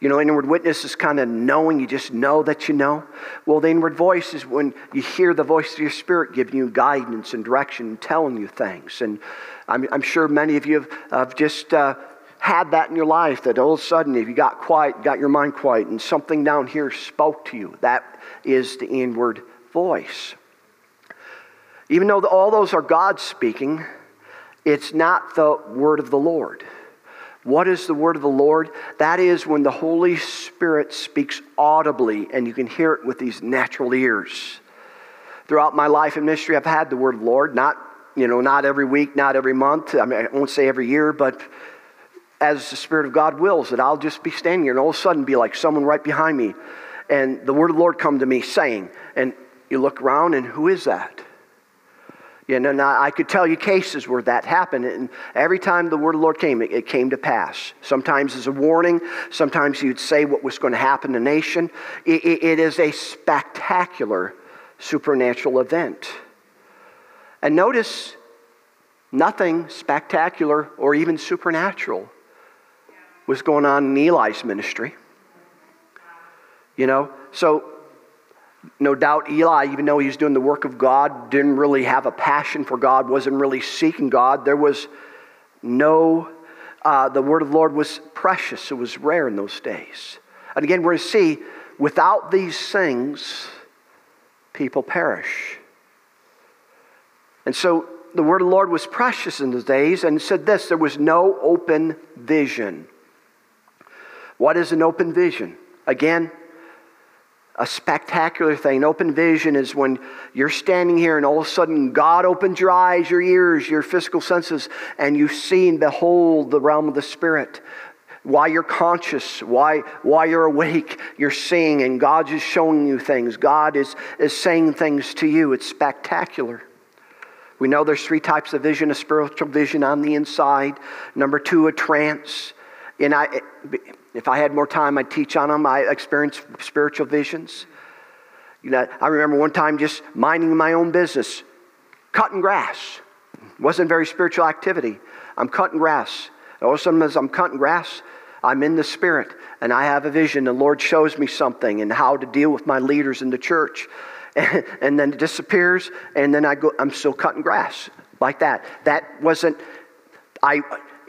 You know, inward witness is kind of knowing, you just know that you know. Well, the inward voice is when you hear the voice of your spirit giving you guidance and direction and telling you things. And I'm, I'm sure many of you have, have just uh, had that in your life that all of a sudden, if you got quiet, got your mind quiet, and something down here spoke to you, that is the inward voice. Even though all those are God speaking, it's not the word of the Lord. What is the word of the Lord? That is when the Holy Spirit speaks audibly and you can hear it with these natural ears. Throughout my life in ministry, I've had the word of the Lord, not, you know, not every week, not every month. I mean, I won't say every year, but as the Spirit of God wills, that I'll just be standing here and all of a sudden be like someone right behind me. And the word of the Lord come to me saying, and you look around and who is that? You know, now I could tell you cases where that happened, and every time the word of the Lord came, it, it came to pass. Sometimes as a warning, sometimes you'd say what was going to happen to the nation. It, it, it is a spectacular supernatural event. And notice, nothing spectacular or even supernatural was going on in Eli's ministry. You know, so no doubt Eli, even though he was doing the work of God, didn't really have a passion for God, wasn't really seeking God. There was no, uh, the word of the Lord was precious, it was rare in those days. And again, we're going to see without these things, people perish. And so the word of the Lord was precious in those days and said this there was no open vision. What is an open vision? Again, a spectacular thing. Open vision is when you're standing here and all of a sudden God opens your eyes, your ears, your physical senses, and you see and behold the realm of the Spirit. While you're conscious, why, why you're awake, you're seeing, and God is showing you things. God is, is saying things to you. It's spectacular. We know there's three types of vision a spiritual vision on the inside, number two, a trance. And I, if I had more time, I'd teach on them. I experienced spiritual visions. You know, I remember one time just minding my own business, cutting grass. Wasn't very spiritual activity. I'm cutting grass. All of a sudden, as I'm cutting grass, I'm in the Spirit and I have a vision. The Lord shows me something and how to deal with my leaders in the church. And, and then it disappears, and then I go, I'm still cutting grass like that. That wasn't, I,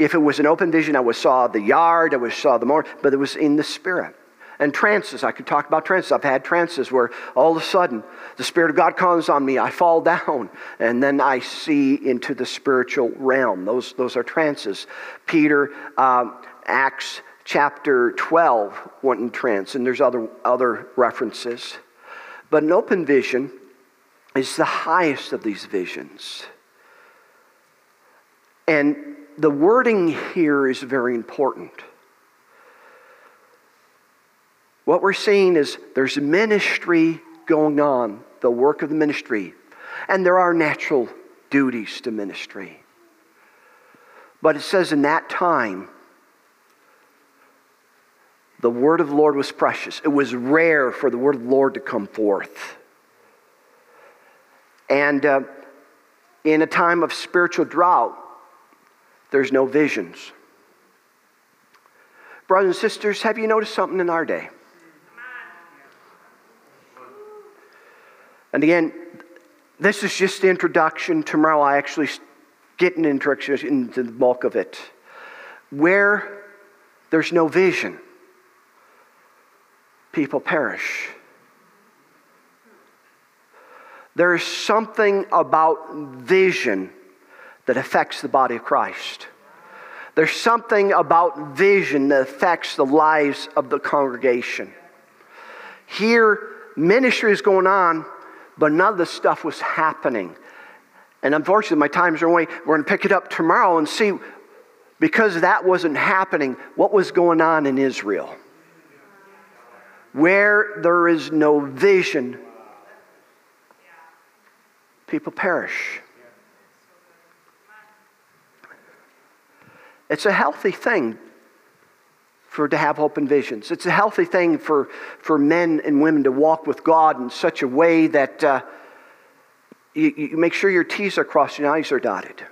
if it was an open vision, I would saw the yard, I would saw the more, but it was in the Spirit. And trances, I could talk about trances. I've had trances where all of a sudden the Spirit of God comes on me, I fall down, and then I see into the spiritual realm. Those, those are trances. Peter, um, Acts chapter 12 went in trance, and there's other, other references. But an open vision is the highest of these visions. And the wording here is very important. What we're seeing is there's ministry going on, the work of the ministry, and there are natural duties to ministry. But it says in that time, the word of the Lord was precious. It was rare for the word of the Lord to come forth. And uh, in a time of spiritual drought, there's no visions. Brothers and sisters, have you noticed something in our day? And again, this is just the introduction. Tomorrow I actually get an introduction into the bulk of it. Where there's no vision people perish. There is something about vision that affects the body of Christ. There's something about vision that affects the lives of the congregation. Here, ministry is going on, but none of this stuff was happening. And unfortunately, my time's are away. We're going to pick it up tomorrow and see, because that wasn't happening, what was going on in Israel. Where there is no vision, people perish. It's a healthy thing for to have open visions. It's a healthy thing for, for men and women to walk with God in such a way that uh, you, you make sure your T's are crossed and your I's are dotted.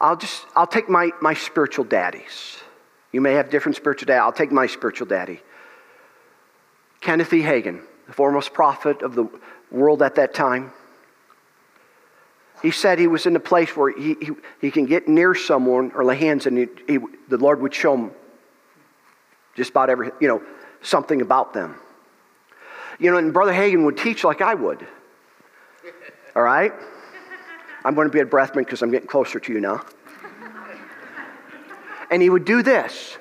I'll just I'll take my, my spiritual daddies. You may have different spiritual dad. I'll take my spiritual daddy. Kenneth E. Hagin, the foremost prophet of the world at that time. He said he was in a place where he, he, he can get near someone or lay hands and he, he, the Lord would show him just about every, you know, something about them. You know, and Brother Hagin would teach like I would. All right? I'm going to be at Breathman because I'm getting closer to you now and he would do this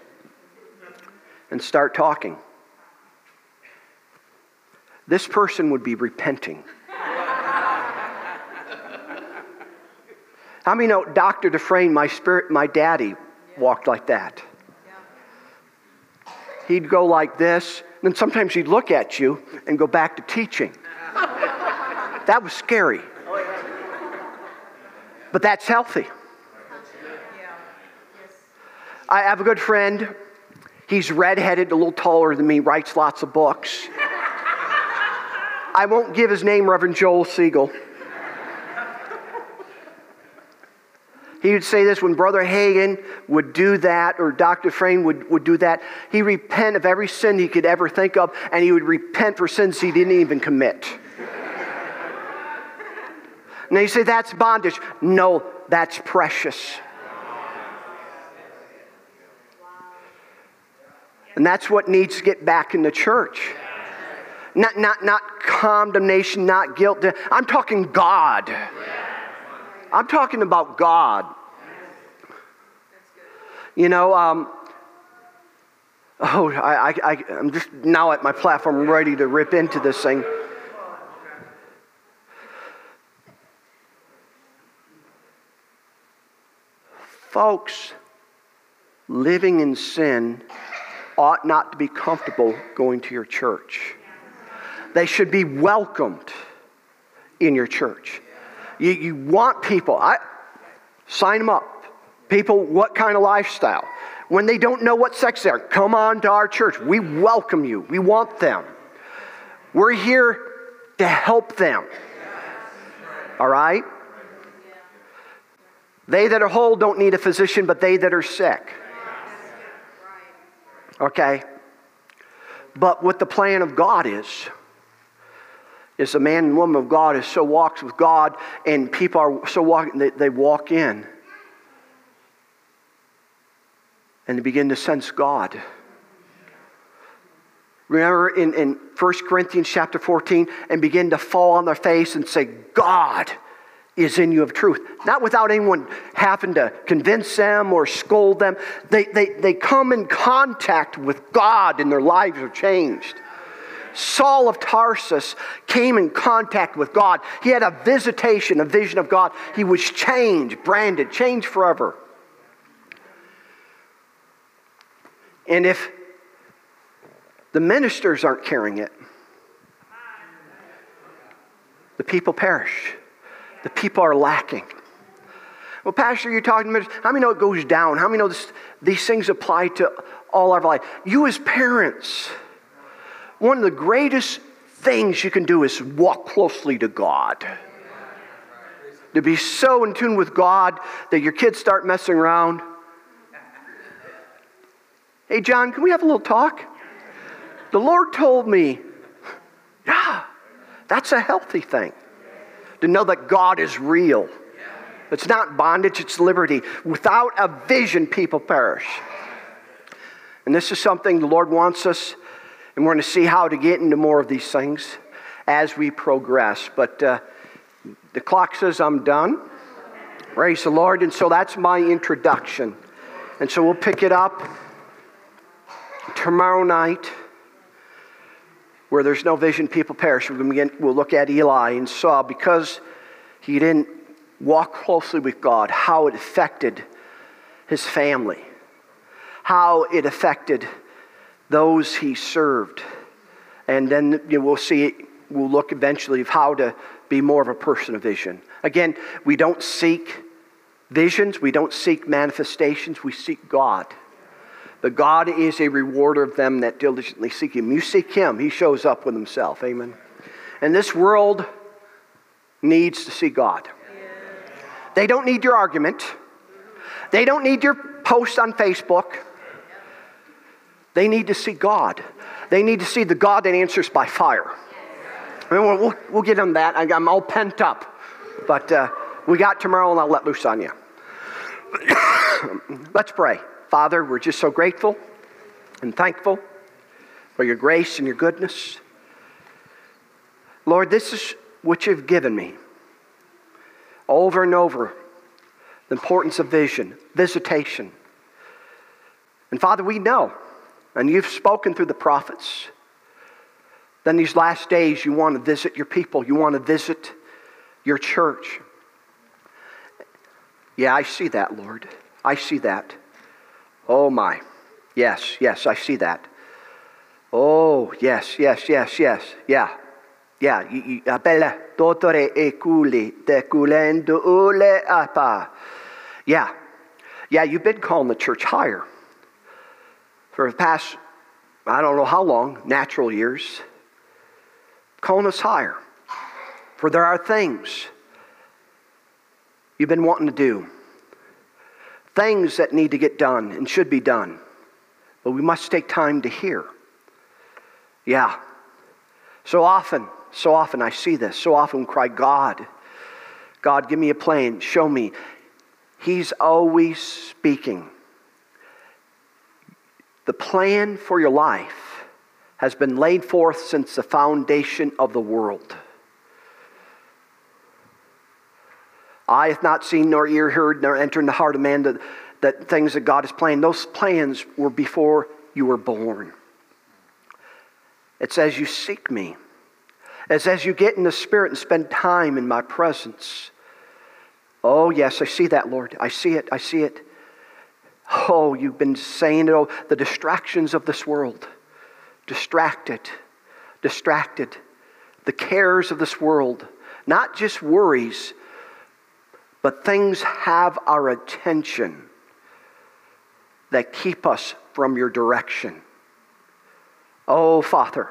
and start talking. This person would be repenting. How many know Dr. Dufresne, my spirit, my daddy, walked like that? He'd go like this, and then sometimes he'd look at you and go back to teaching. That was scary. But that's healthy. I have a good friend. He's redheaded, a little taller than me, writes lots of books. I won't give his name, Reverend Joel Siegel. He would say this when Brother Hagin would do that, or Dr. Frame would, would do that, he repent of every sin he could ever think of, and he would repent for sins he didn't even commit. now you say that's bondage. No, that's precious. And that's what needs to get back in the church. Not, not, not condemnation, not guilt. I'm talking God. I'm talking about God. You know, um, oh, I, I, I'm just now at my platform ready to rip into this thing. Folks, living in sin ought not to be comfortable going to your church. They should be welcomed in your church. You, you want people. I sign them up. People, what kind of lifestyle? When they don't know what sex they are, come on to our church. We welcome you. We want them. We're here to help them. All right? They that are whole don't need a physician, but they that are sick. Okay? But what the plan of God is, is a man and woman of God is so walks with God, and people are so walking, they, they walk in and they begin to sense God. Remember in, in 1 Corinthians chapter 14, and begin to fall on their face and say, God is in you of truth. Not without anyone having to convince them or scold them. They, they, they come in contact with God and their lives are changed. Saul of Tarsus came in contact with God. He had a visitation, a vision of God. He was changed, branded, changed forever. And if the ministers aren't carrying it, the people perish. The people are lacking. Well, Pastor, you're talking about how many know it goes down? How many know this, these things apply to all our life? You, as parents, one of the greatest things you can do is walk closely to God. To be so in tune with God that your kids start messing around. Hey, John, can we have a little talk? The Lord told me, yeah, that's a healthy thing. To know that God is real. It's not bondage, it's liberty. Without a vision, people perish. And this is something the Lord wants us, and we're going to see how to get into more of these things as we progress. But uh, the clock says I'm done. Praise the Lord. And so that's my introduction. And so we'll pick it up tomorrow night, where there's no vision, people perish. We'll, begin, we'll look at Eli and saw because he didn't walk closely with God, how it affected his family, how it affected those he served. And then you know, we'll see, we'll look eventually of how to be more of a person of vision. Again, we don't seek visions, we don't seek manifestations, we seek God. But God is a rewarder of them that diligently seek Him. You seek Him, He shows up with Himself. Amen. And this world needs to see God. They don't need your argument, they don't need your post on Facebook. They need to see God. They need to see the God that answers by fire. I mean, we'll, we'll, get on that. I'm all pent up. But uh, we got tomorrow, and I'll let loose on you. Let's pray. Father, we're just so grateful and thankful for your grace and your goodness. Lord, this is what you've given me over and over the importance of vision, visitation. And Father, we know, and you've spoken through the prophets, then these last days you want to visit your people, you want to visit your church. Yeah, I see that, Lord. I see that. Oh my. Yes, yes, I see that. Oh, yes, yes, yes, yes. Yeah. Yeah. E apa. Yeah. Yeah, you've been calling the church higher for the past, I don't know how long, natural years, calling us higher. For there are things you've been wanting to do things that need to get done and should be done. But we must take time to hear. Yeah. So often, so often I see this. So often cry, God, God, give me a plan. Show me. He's always speaking. The plan for your life has been laid forth since the foundation of the world. Eye hath not seen, nor ear heard, nor entered in the heart of man that, that things that God is planning. Those plans were before you were born. It says, You seek me. It says, You get in the Spirit and spend time in my presence. Oh, yes, I see that, Lord. I see it. I see it. Oh, you've been saying it. Oh, the distractions of this world. Distracted. Distracted. The cares of this world not just worries, but things have our attention that keep us from your direction. Oh, Father,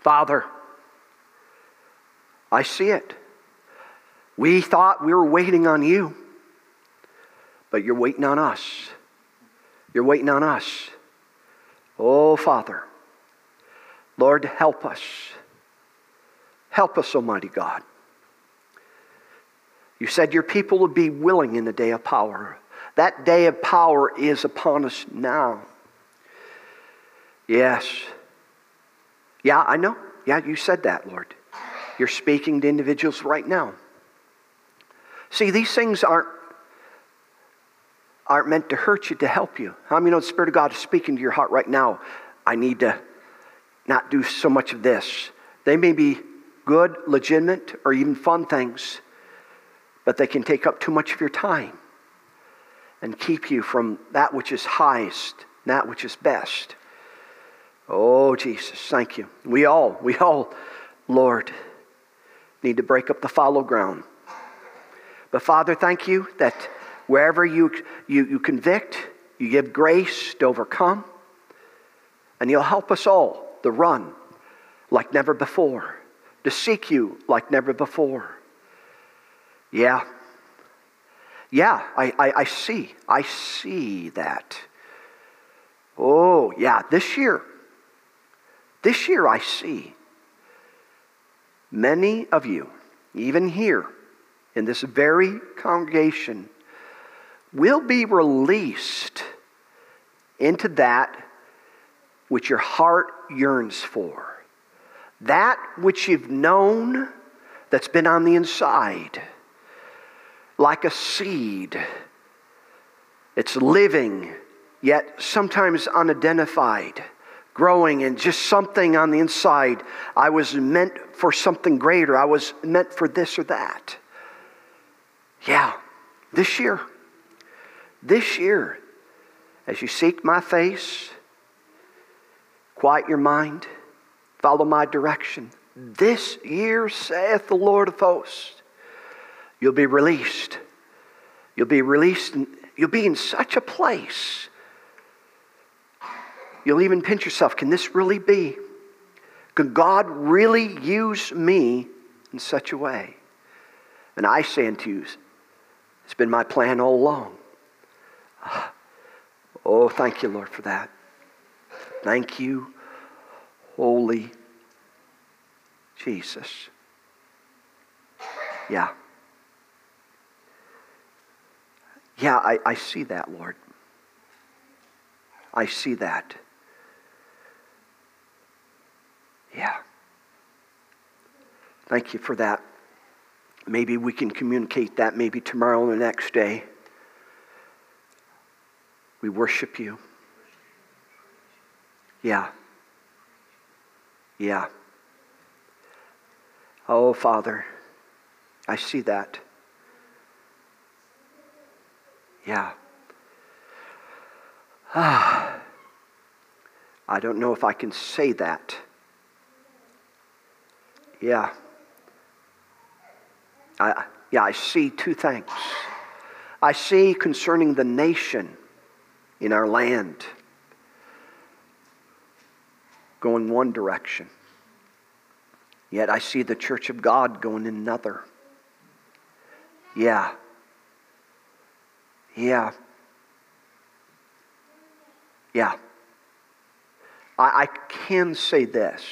Father, I see it. We thought we were waiting on you, but you're waiting on us. You're waiting on us. Oh, Father, Lord, help us. Help us, Almighty God. You said your people would be willing in the day of power. That day of power is upon us now. Yes. Yeah, I know. Yeah, you said that, Lord. You're speaking to individuals right now. See, these things aren't, aren't meant to hurt you, to help you. How I many know the Spirit of God is speaking to your heart right now? I need to not do so much of this. They may be good, legitimate, or even fun things, but they can take up too much of your time and keep you from that which is highest, that which is best. Oh, Jesus, thank you. We all, we all, Lord, need to break up the fallow ground. But Father, thank you that wherever you, you, you convict, you give grace to overcome, and you'll help us all to run like never before, to seek you like never before. Yeah. Yeah, I, I, I see. I see that. Oh, yeah, this year. This year I see many of you, even here in this very congregation, will be released into that which your heart yearns for, that which you've known that's been on the inside, like a seed. It's living, yet sometimes unidentified growing and just something on the inside. I was meant for something greater. I was meant for this or that. Yeah, this year, this year, as you seek my face, quiet your mind, follow my direction. This year, saith the Lord of hosts, you'll be released. You'll be released, and you'll be in such a place You'll even pinch yourself. Can this really be? Could God really use me in such a way? And I say unto you, it's been my plan all along. Oh, thank you, Lord, for that. Thank you, Holy Jesus. Yeah. Yeah, I, I see that, Lord. I see that. Yeah. Thank you for that. Maybe we can communicate that maybe tomorrow or the next day. We worship you. Yeah. Yeah. Oh, Father, I see that. Yeah. Ah. I don't know if I can say that yeah. I, yeah, I see two things. I see concerning the nation in our land going one direction. Yet I see the church of God going another. Yeah. Yeah. Yeah. I, I can say this.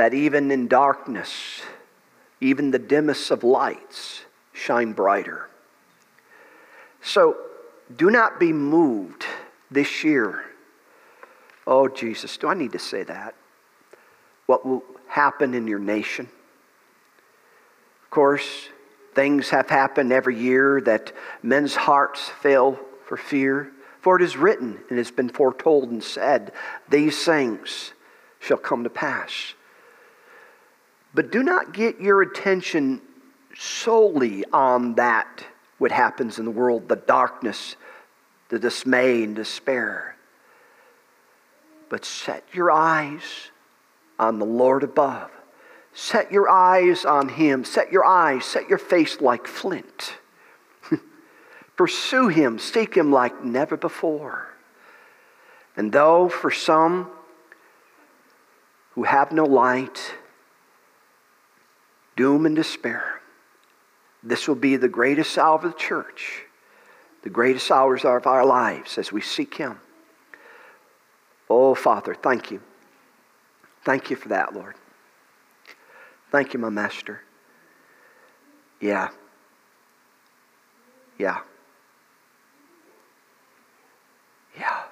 that even in darkness, even the dimmest of lights shine brighter. So do not be moved this year. Oh, Jesus, do I need to say that? What will happen in your nation? Of course, things have happened every year that men's hearts fail for fear. For it is written and has been foretold and said, These things shall come to pass. But do not get your attention solely on that, what happens in the world, the darkness, the dismay and despair. But set your eyes on the Lord above. Set your eyes on him. Set your eyes, set your face like flint. Pursue him, seek him like never before. And though for some who have no light, doom and despair, this will be the greatest hour of the church, the greatest hours of our lives as we seek him. Oh, Father, thank you. Thank you for that, Lord. Thank you, my master. Yeah. Yeah. Yeah.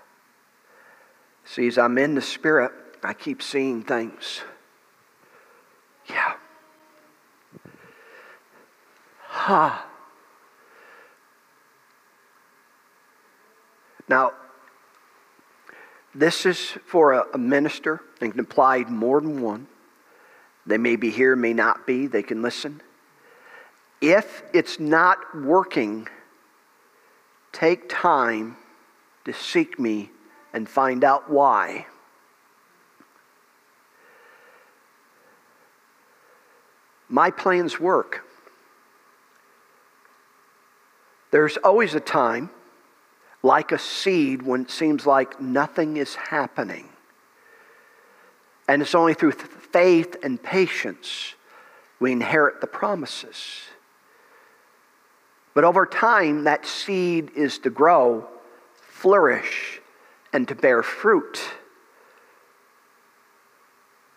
See, as I'm in the Spirit, I keep seeing things. Ha. Now, this is for a, a minister and can apply more than one. They may be here, may not be. They can listen. If it's not working, take time to seek me and find out why. My plans work. There's always a time like a seed when it seems like nothing is happening. And it's only through faith and patience we inherit the promises. But over time, that seed is to grow, flourish, and to bear fruit.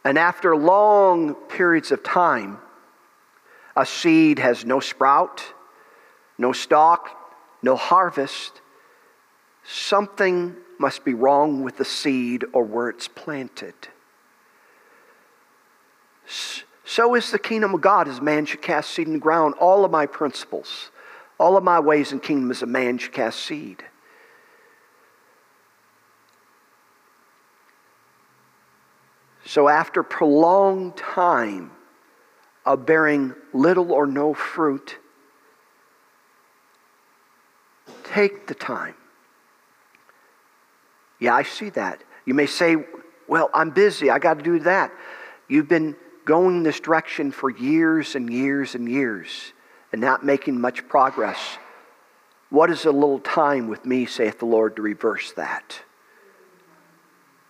And after long periods of time, a seed has no sprout, no stalk, no harvest, something must be wrong with the seed or where it's planted. So is the kingdom of God as man should cast seed in the ground. All of my principles, all of my ways and kingdom as a man should cast seed. So after prolonged time of bearing little or no fruit, take the time yeah, I see that. You may say, well, I'm busy. I got to do that. You've been going this direction for years and years and years and not making much progress. What is a little time with me, saith the Lord, to reverse that?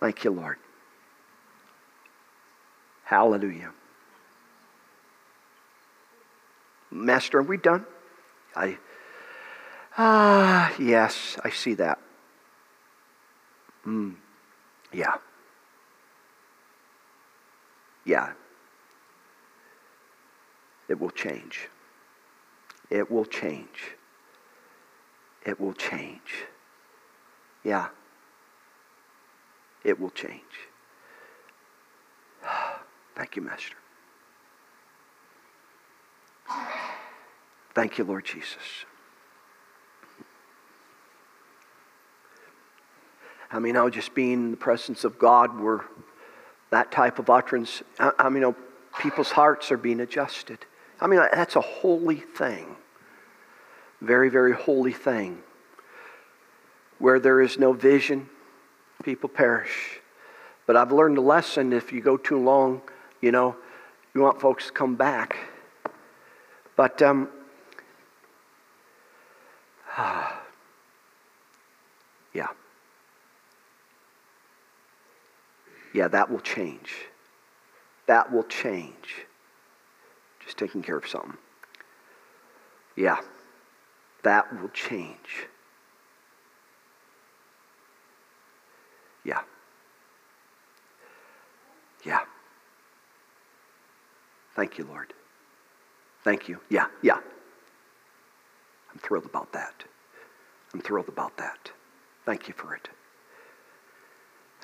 Thank you, Lord. Hallelujah. Master, are we done? I ah yes, I see that. Mm, yeah. Yeah. It will change. It will change. It will change. Yeah. It will change. Thank you, Master. Thank you, Lord Jesus. I mean, how just being in the presence of God where that type of utterance, I, I mean, people's hearts are being adjusted. I mean, that's a holy thing. Very, very holy thing. Where there is no vision, people perish. But I've learned a lesson if you go too long, you know, you want folks to come back. But um, yeah. Yeah, that will change. That will change. Just taking care of something. Yeah, that will change. Yeah. Yeah. Thank you, Lord. Thank you. Yeah, yeah. I'm thrilled about that. I'm thrilled about that. Thank you for it.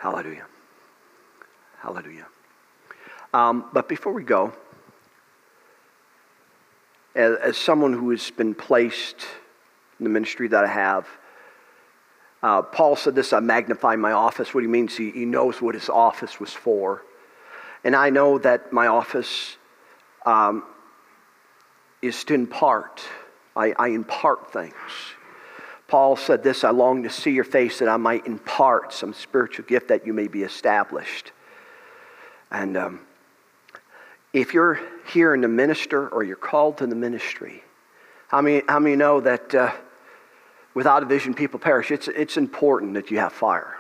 Hallelujah. Hallelujah. Um, but before we go, as, as, someone who has been placed in the ministry that I have, uh, Paul said this I magnify my office. What he means, he, he knows what his office was for. And I know that my office um, is to impart, I, I impart things. Paul said this I long to see your face that I might impart some spiritual gift that you may be established. And um, if you're here in the minister or you're called to the ministry, how many, how many know that uh, without a vision, people perish? It's, it's important that you have fire.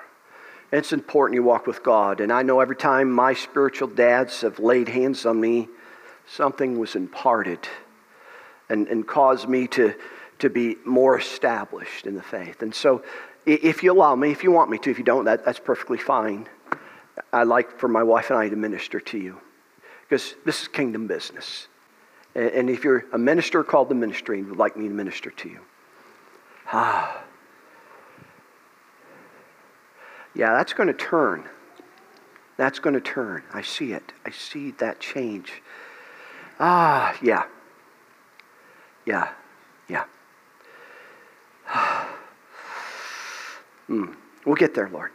It's important you walk with God. And I know every time my spiritual dads have laid hands on me, something was imparted and, and caused me to, to be more established in the faith. And so, if you allow me, if you want me to, if you don't, that, that's perfectly fine. I like for my wife and I to minister to you because this is kingdom business. And, if you're a minister called to ministry and would like me to minister to you, ah, yeah, that's going to turn. That's going to turn. I see it. I see that change. Ah, yeah. Yeah. Yeah. mm. We'll get there, Lord.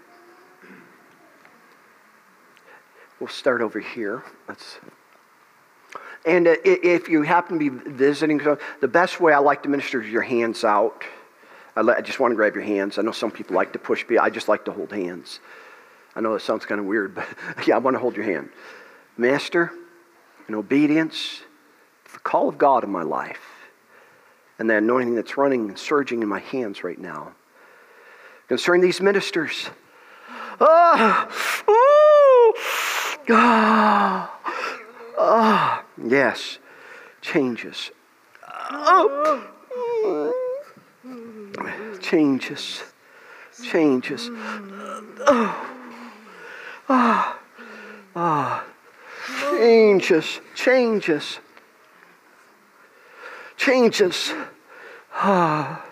We'll start over here. Let's. And uh, if you happen to be visiting, the best way I like to minister is your hands out. I, just want to grab your hands. I know some people like to push me. I just like to hold hands. I know that sounds kind of weird, but yeah, I want to hold your hand. Master, in obedience the call of God in my life and the anointing that's running and surging in my hands right now. Concerning these ministers, ah, ooh, ah, ah, yes, changes. Oh changes, changes. Oh, ah, ah, changes, changes, changes. Ah.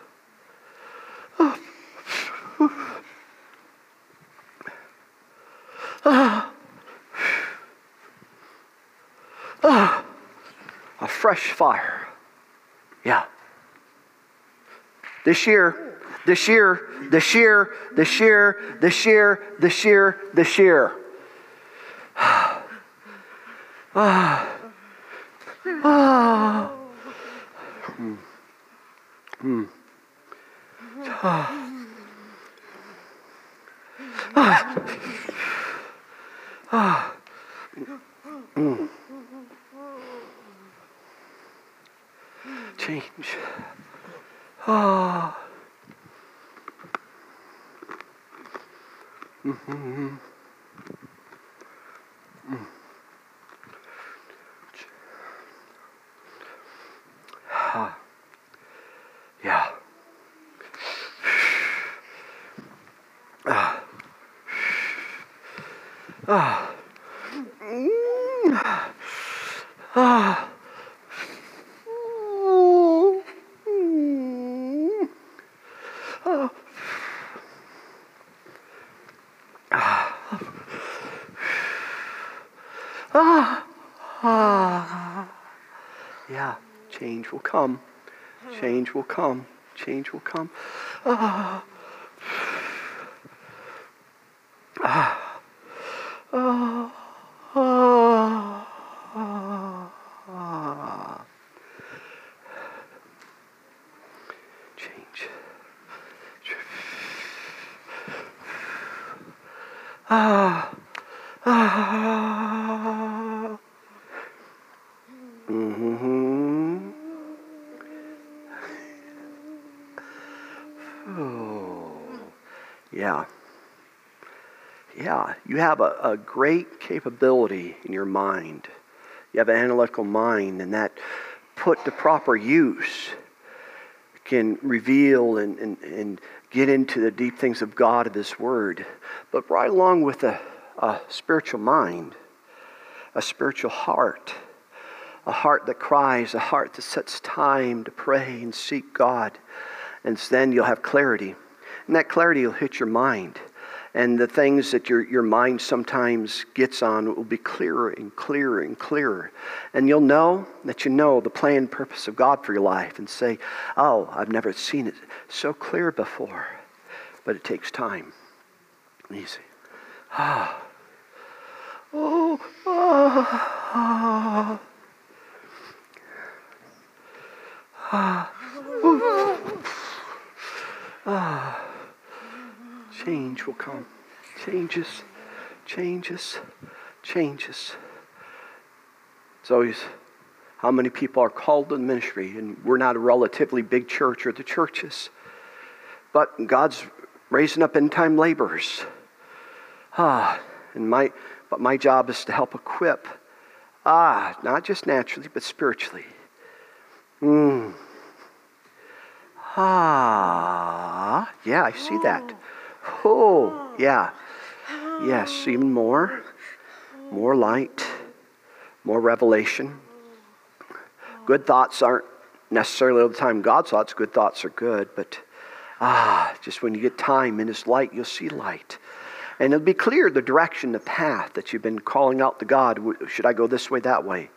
Ah. Ah. A fresh fire. Yeah. This year, this year, this year, this year, this year, this year, this year. Ah. Ah. Hmm. Hmm. Ah. Ah. Ah. Mm. Change. Ah. Mm-hmm. Change will come. Change will come. Change will come. Ah. Ah. Ah. Ah. Change. Ah. Ah. Mm-hmm. Yeah. Yeah, you have a, a great capability in your mind. You have an analytical mind, and that put to proper use can reveal and, and, and get into the deep things of God of His Word. But right along with a, a spiritual mind, a spiritual heart, a heart that cries, a heart that sets time to pray and seek God. And then you'll have clarity. And that clarity will hit your mind. And the things that your, your mind sometimes gets on will be clearer and clearer and clearer. And you'll know that you know the plan and purpose of God for your life and say, Oh, I've never seen it so clear before. But it takes time. Easy. Ah. Oh, ah, ah. Ah. ah. Change will come. Changes, changes, Changes. It's always how many people are called to the ministry, and we're not a relatively big church or the churches. But God's raising up end time laborers. Ah, and my, but my job is to help equip. Ah, not just naturally, but spiritually. Mm. Ah, yeah, I see that. Oh, yeah. Yes, even more. More light, more revelation. Good thoughts aren't necessarily all the time God's thoughts. Good thoughts are good, but ah, just when you get time in His light, you'll see light. And it'll be clear the direction, the path that you've been calling out to God. Should I go this way, that way?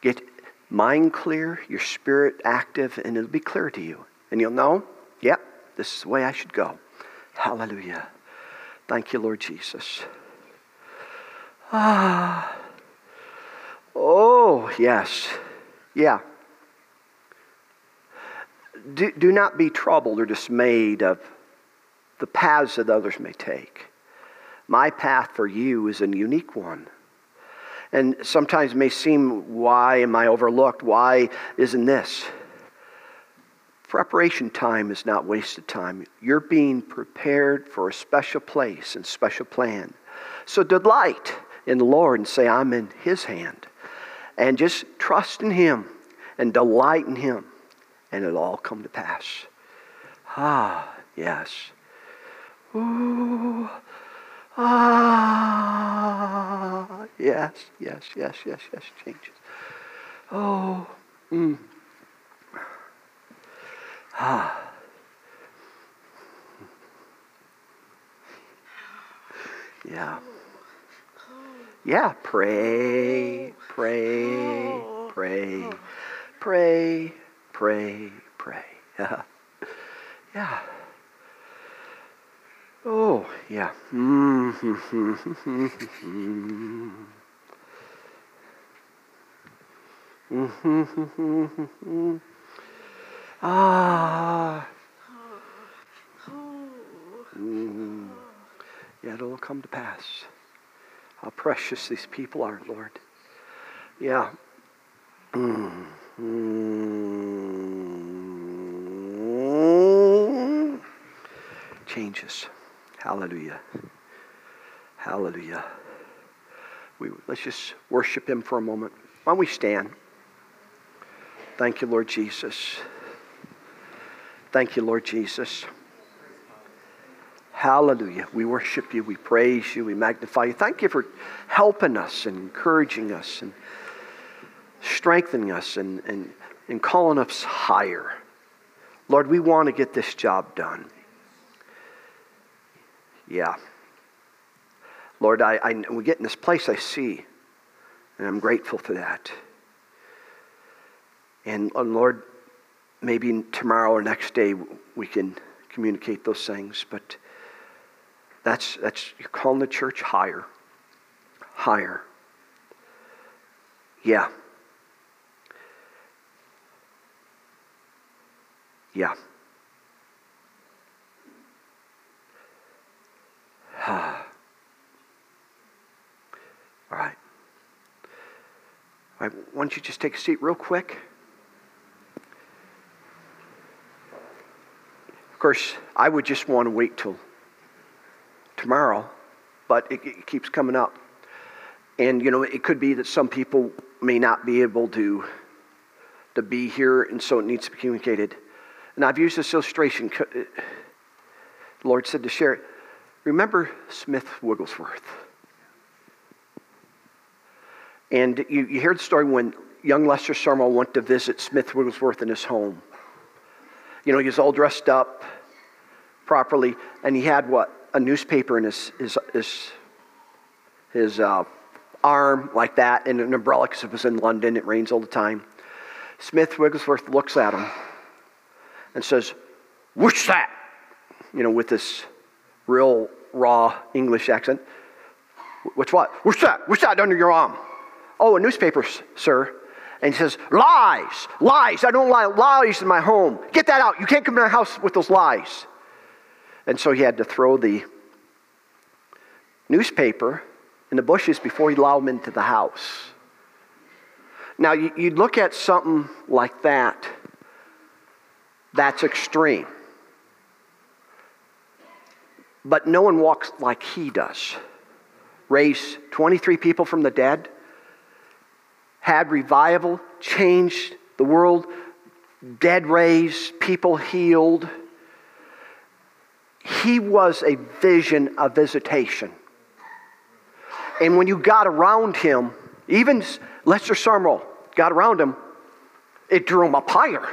Get mind clear, your spirit active, and it'll be clear to you. And you'll know, yep, this is the way I should go. Hallelujah. Thank you, Lord Jesus. Ah. Oh, yes. Yeah. Do, do not be troubled or dismayed of the paths that others may take. My path for you is a unique one. And sometimes may seem, why am I overlooked? Why isn't this? Preparation time is not wasted time. You're being prepared for a special place and special plan. So delight in the Lord and say, I'm in His hand. And just trust in Him and delight in Him, and it'll all come to pass. Ah, yes. Ooh. Ah, yes, yes, yes, yes, yes, changes. Oh, mm. Ah. Yeah. Yeah, pray, pray, pray, pray, pray, pray. Yeah. Yeah. Oh, yeah. ah. Mm. Yeah, it'll come to pass. How precious these people are, Lord. Yeah. Mm. Changes. Hallelujah. Hallelujah. We, let's just worship Him for a moment. Why don't we stand? Thank you, Lord Jesus. Thank you, Lord Jesus. Hallelujah. We worship you. We praise you. We magnify you. Thank you for helping us and encouraging us and strengthening us and, and, and calling us higher. Lord, we want to get this job done. Yeah. Lord, I, I, we get in this place I see, and I'm grateful for that. And, and Lord, maybe tomorrow or next day we can communicate those things, but that's, that's you're calling the church higher. Higher. Yeah. Yeah. All right. All right. Why don't you just take a seat real quick? Of course, I would just want to wait till tomorrow, but it, it keeps coming up. And, you know, it could be that some people may not be able to, to be here, and so it needs to be communicated. And I've used this illustration. Uh, the Lord said to share it. Remember Smith Wigglesworth. And you, you hear the story when young Lester Sumrall went to visit Smith Wigglesworth in his home. You know, he was all dressed up properly, and he had what? A newspaper in his, his, his, his uh, arm, like that, and an umbrella because it was in London. It rains all the time. Smith Wigglesworth looks at him and says, What's that? You know, with this real raw English accent. What's what? What's that? What's that under your arm? Oh, a newspaper, sir. And he says, Lies, lies. I don't lie. Lies in my home. Get that out. You can't come to my house with those lies. And so he had to throw the newspaper in the bushes before he'd allow them into the house. Now, you look at something like that, that's extreme. But no one walks like he does. Raise 23 people from the dead, had revival, changed the world, dead raised, people healed. He was a vision of visitation. And when you got around him, even Lester Sumrall got around him, it drew him up higher.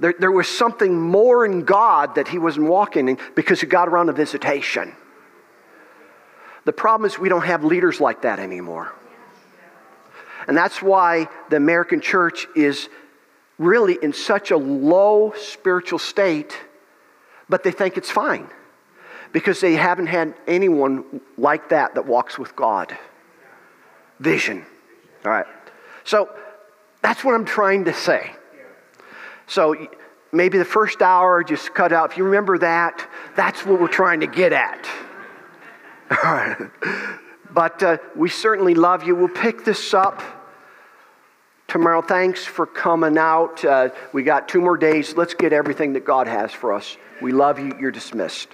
There, there was something more in God that he wasn't walking in because he got around a visitation. The problem is we don't have leaders like that anymore. And that's why the American church is really in such a low spiritual state, but they think it's fine because they haven't had anyone like that that walks with God. Vision. All right. So that's what I'm trying to say. So maybe the first hour, just cut out. If you remember that, that's what we're trying to get at. All right. But uh, we certainly love you. We'll pick this up tomorrow. Thanks for coming out. Uh, we got two more days. Let's get everything that God has for us. We love you. You're dismissed.